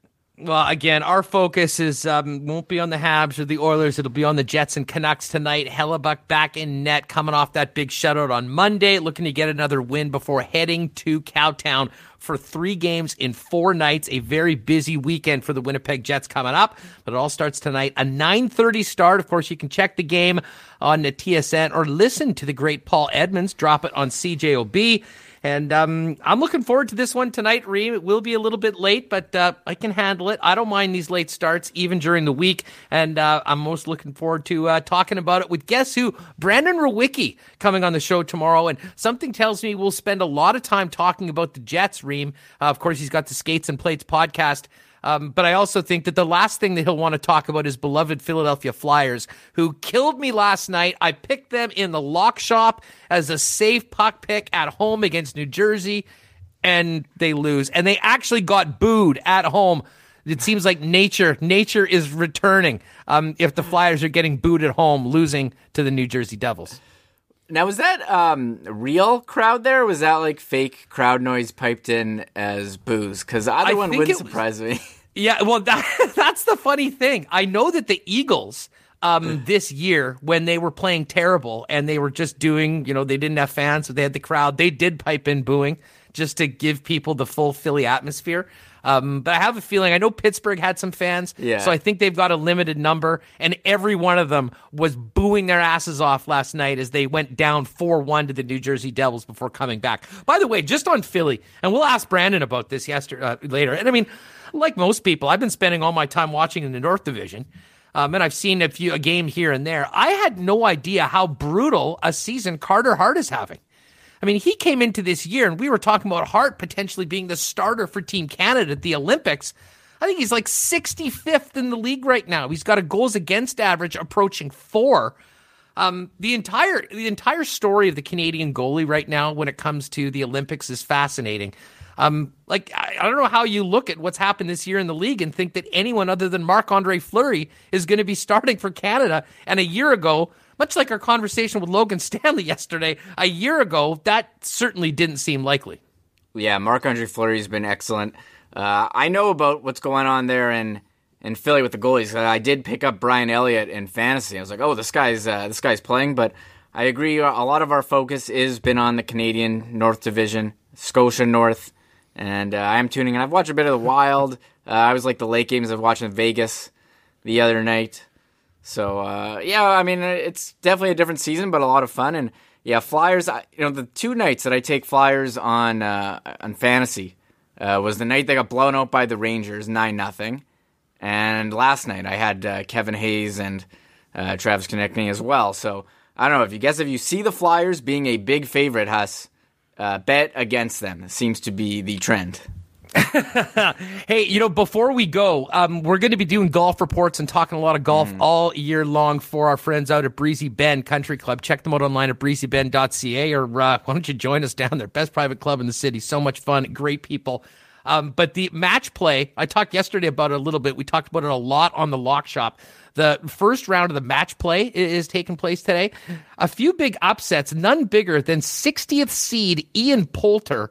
Well, again, our focus is um, won't be on the Habs or the Oilers. It'll be on the Jets and Canucks tonight. Hellebuyck back in net, coming off that big shutout on Monday, looking to get another win before heading to Cowtown for three games in four nights. A very busy weekend for the Winnipeg Jets coming up, but it all starts tonight. A 9:30 start. Of course, you can check the game on the TSN or listen to the great Paul Edmonds drop it on CJOB. And um, I'm looking forward to this one tonight, Reem. It will be a little bit late, but uh, I can handle it. I don't mind these late starts, even during the week. And uh, I'm most looking forward to uh, talking about it with guess who? Brandon Rowicki coming on the show tomorrow. And something tells me we'll spend a lot of time talking about the Jets, Reem. Uh, of course, he's got the Skates and Plates podcast um, but I also think that the last thing that he'll want to talk about is beloved Philadelphia Flyers, who killed me last night. I picked them in the lock shop as a safe puck pick at home against New Jersey, and they lose. And they actually got booed at home. It seems like nature nature is returning um, if the Flyers are getting booed at home, losing to the New Jersey Devils. Now, was that um, real crowd there? was that like fake crowd noise piped in as booze? Because either I one wouldn't it was- surprise me. Yeah, well, that, that's the funny thing. I know that the Eagles um, this year, when they were playing terrible and they were just doing, you know, they didn't have fans, so they had the crowd. They did pipe in booing just to give people the full Philly atmosphere. Um, but I have a feeling I know Pittsburgh had some fans, Yeah. so I think they've got a limited number, and every one of them was booing their asses off last night as they went down four one to the New Jersey Devils before coming back. By the way, just on Philly, and we'll ask Brandon about this yesterday uh, later. And I mean, like most people, I've been spending all my time watching in the North Division. Um, and I've seen a few a game here and there. I had no idea how brutal a season Carter Hart is having. I mean, he came into this year, and we were talking about Hart potentially being the starter for Team Canada at the Olympics. I think he's like 65th in the league right now. He's got a goals against average approaching four. Um, the entire the entire story of the Canadian goalie right now, when it comes to the Olympics, is fascinating. Um, like I, I don't know how you look at what's happened this year in the league and think that anyone other than Marc Andre Fleury is going to be starting for Canada. And a year ago, much like our conversation with Logan Stanley yesterday, a year ago that certainly didn't seem likely. Yeah, Marc Andre Fleury's been excellent. Uh, I know about what's going on there in in Philly with the goalies. I did pick up Brian Elliott in fantasy. I was like, oh, this guy's uh, this guy's playing. But I agree. A lot of our focus is been on the Canadian North Division, Scotia North, and uh, I am tuning in. I've watched a bit of the Wild. Uh, I was like the late games. Was watching Vegas the other night. So uh, yeah, I mean it's definitely a different season, but a lot of fun. And yeah, Flyers. I, you know, the two nights that I take Flyers on uh, on fantasy uh, was the night they got blown out by the Rangers nine nothing, and last night I had uh, Kevin Hayes and uh, Travis Konecny as well. So I don't know if you guess if you see the Flyers being a big favorite, Huss, uh, bet against them. It seems to be the trend. Hey, you know, before we go, um, we're going to be doing golf reports and talking a lot of golf all year long for our friends out at Breezy Bend Country Club. Check them out online at breezybend.ca or uh, why don't you join us down there? Best private club in the city. So much fun, great people. Um, but the match play, I talked yesterday about it a little bit. We talked about it a lot on the lock shop. The first round of the match play is taking place today. A few big upsets, none bigger than 60th seed Ian Poulter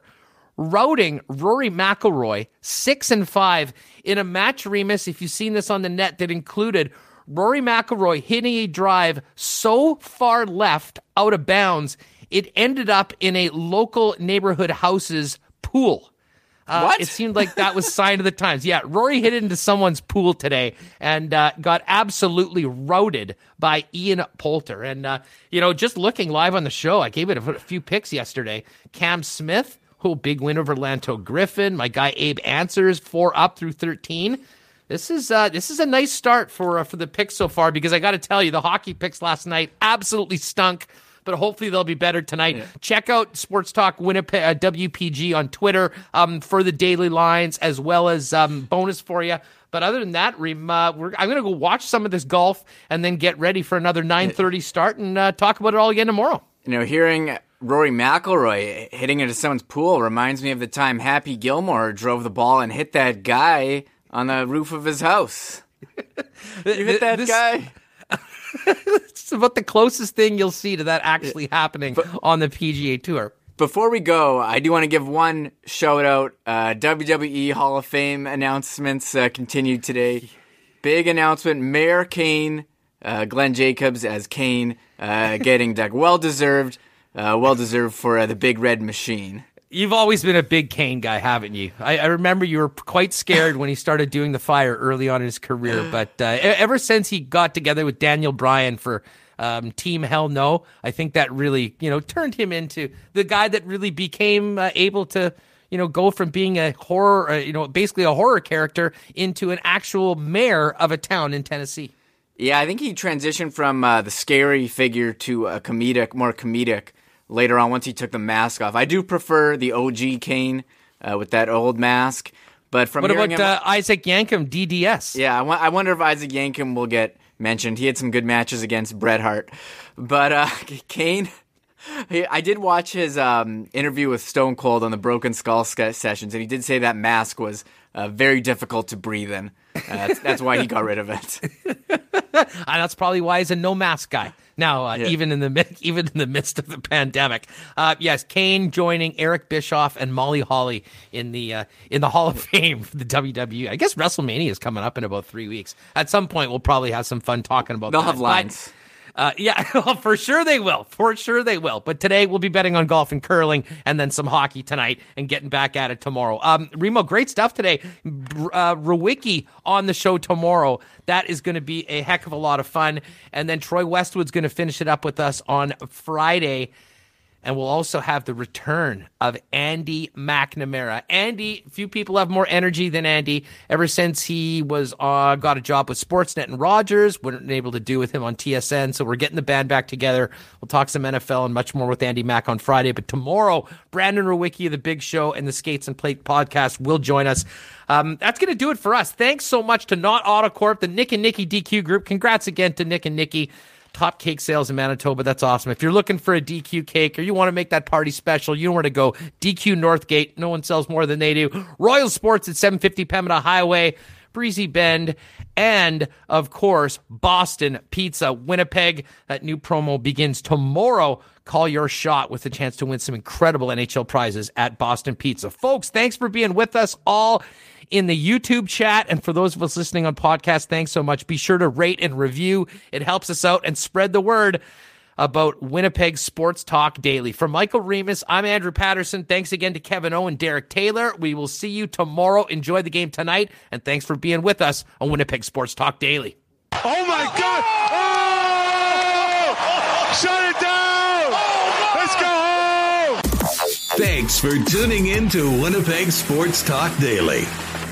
routing Rory McIlroy six and five in a match Remis. If you've seen this on the net, that included Rory McIlroy hitting a drive so far left out of bounds it ended up in a local neighborhood house's pool. Uh, What? It seemed like that was sign of the times. Yeah, Rory hit into someone's pool today and uh, got absolutely routed by Ian Poulter. And uh, you know, just looking live on the show, I gave it a, a few picks yesterday. Cam Smith, who big win over Lanto Griffin. My guy Abe Ancer's four up through thirteen. This is uh, this is a nice start for uh, for the picks so far because I got to tell you the hockey picks last night absolutely stunk. But hopefully they'll be better tonight. Check out Sports Talk Winnipeg uh, WPG on Twitter um, for the daily lines as well as um, bonus for you. But other than that, Reem, uh, we're, I'm going to go watch some of this golf and then get ready for another 9:30 start and uh, talk about it all again tomorrow. You know, hearing Rory McIlroy hitting into someone's pool reminds me of the time Happy Gilmore drove the ball and hit that guy on the roof of his house. You hit that This- guy? It's about the closest thing you'll see to that actually happening on the PGA Tour. Before we go, I do want to give one shout out. Uh, WWE Hall of Fame announcements uh, continued today. Big announcement: Mayor Kane, uh, Glenn Jacobs as Kane, uh, getting like well deserved, uh, well deserved for uh, the Big Red Machine. You've always been a big Kane guy, haven't you? I, I remember you were quite scared when he started doing the fire early on in his career, but uh, ever since he got together with Daniel Bryan for um, Team Hell No. I think that really, you know, turned him into the guy that really became uh, able to, you know, go from being a horror, uh, you know, basically a horror character into an actual mayor of a town in Tennessee. Yeah, I think he transitioned from uh, the scary figure to a comedic, more comedic later on once he took the mask off. I do prefer the OG Kane uh, with that old mask. But from what about him, uh, Isaac Yankem, DDS? Yeah, I, w- I wonder if Isaac Yankem will get mentioned. He had some good matches against Bret Hart, but uh, Kane. I did watch his um, interview with Stone Cold on the Broken Skull sessions, and he did say that mask was uh, very difficult to breathe in. Uh, that's, that's, why he got rid of it. that's probably why he's a no mask guy now, uh, yeah. even in the even in the midst of the pandemic. Uh, yes, Kane joining Eric Bischoff and Molly Holly in the uh, in the Hall of Fame for the WWE. I guess WrestleMania is coming up in about three weeks. At some point, we'll probably have some fun talking about. They'll that. have lines. But, uh, yeah, for sure they will. For sure they will. But today we'll be betting on golf and curling and then some hockey tonight and getting back at it tomorrow. Um, Remo, great stuff today. Uh, Rewicki on the show tomorrow. That is going to be a heck of a lot of fun. And then Troy Westwood's going to finish it up with us on Friday and we'll also have the return of Andy McNamara. Andy, few people have more energy than Andy. Ever since he was uh, got a job with Sportsnet and Rogers, weren't able to do with him on TSN. So we're getting the band back together. We'll talk some NFL and much more with Andy Mack on Friday. But tomorrow, Brandon Rewicki of the Big Show and the Skates and Plate podcast will join us. Um, that's going to do it for us. Thanks so much to Knott AutoCorp, the Nick and Nikki DQ group. Congrats again to Nick and Nikki top cake sales in Manitoba. That's awesome. If you're looking for a DQ cake or you want to make that party special, you know where to go. DQ Northgate. No one sells more than they do. Royal Sports at 750 Pembina Highway. Breezy Bend, and of course, Boston Pizza Winnipeg. That new promo begins tomorrow. Call your shot with a chance to win some incredible NHL prizes at Boston Pizza. Folks, thanks for being with us all in the YouTube chat. And for those of us listening on podcast, thanks so much. Be sure to rate and review. It helps us out and spread the word about Winnipeg Sports Talk Daily. For Michael Remis, I'm Andrew Paterson. Thanks again to Kevin O and Derek Taylor. We will see you tomorrow. Enjoy the game tonight, and thanks for being with us on Winnipeg Sports Talk Daily. Oh my God! Oh! Shut it down! Oh, Let's go home! Thanks for tuning in to Winnipeg Sports Talk Daily.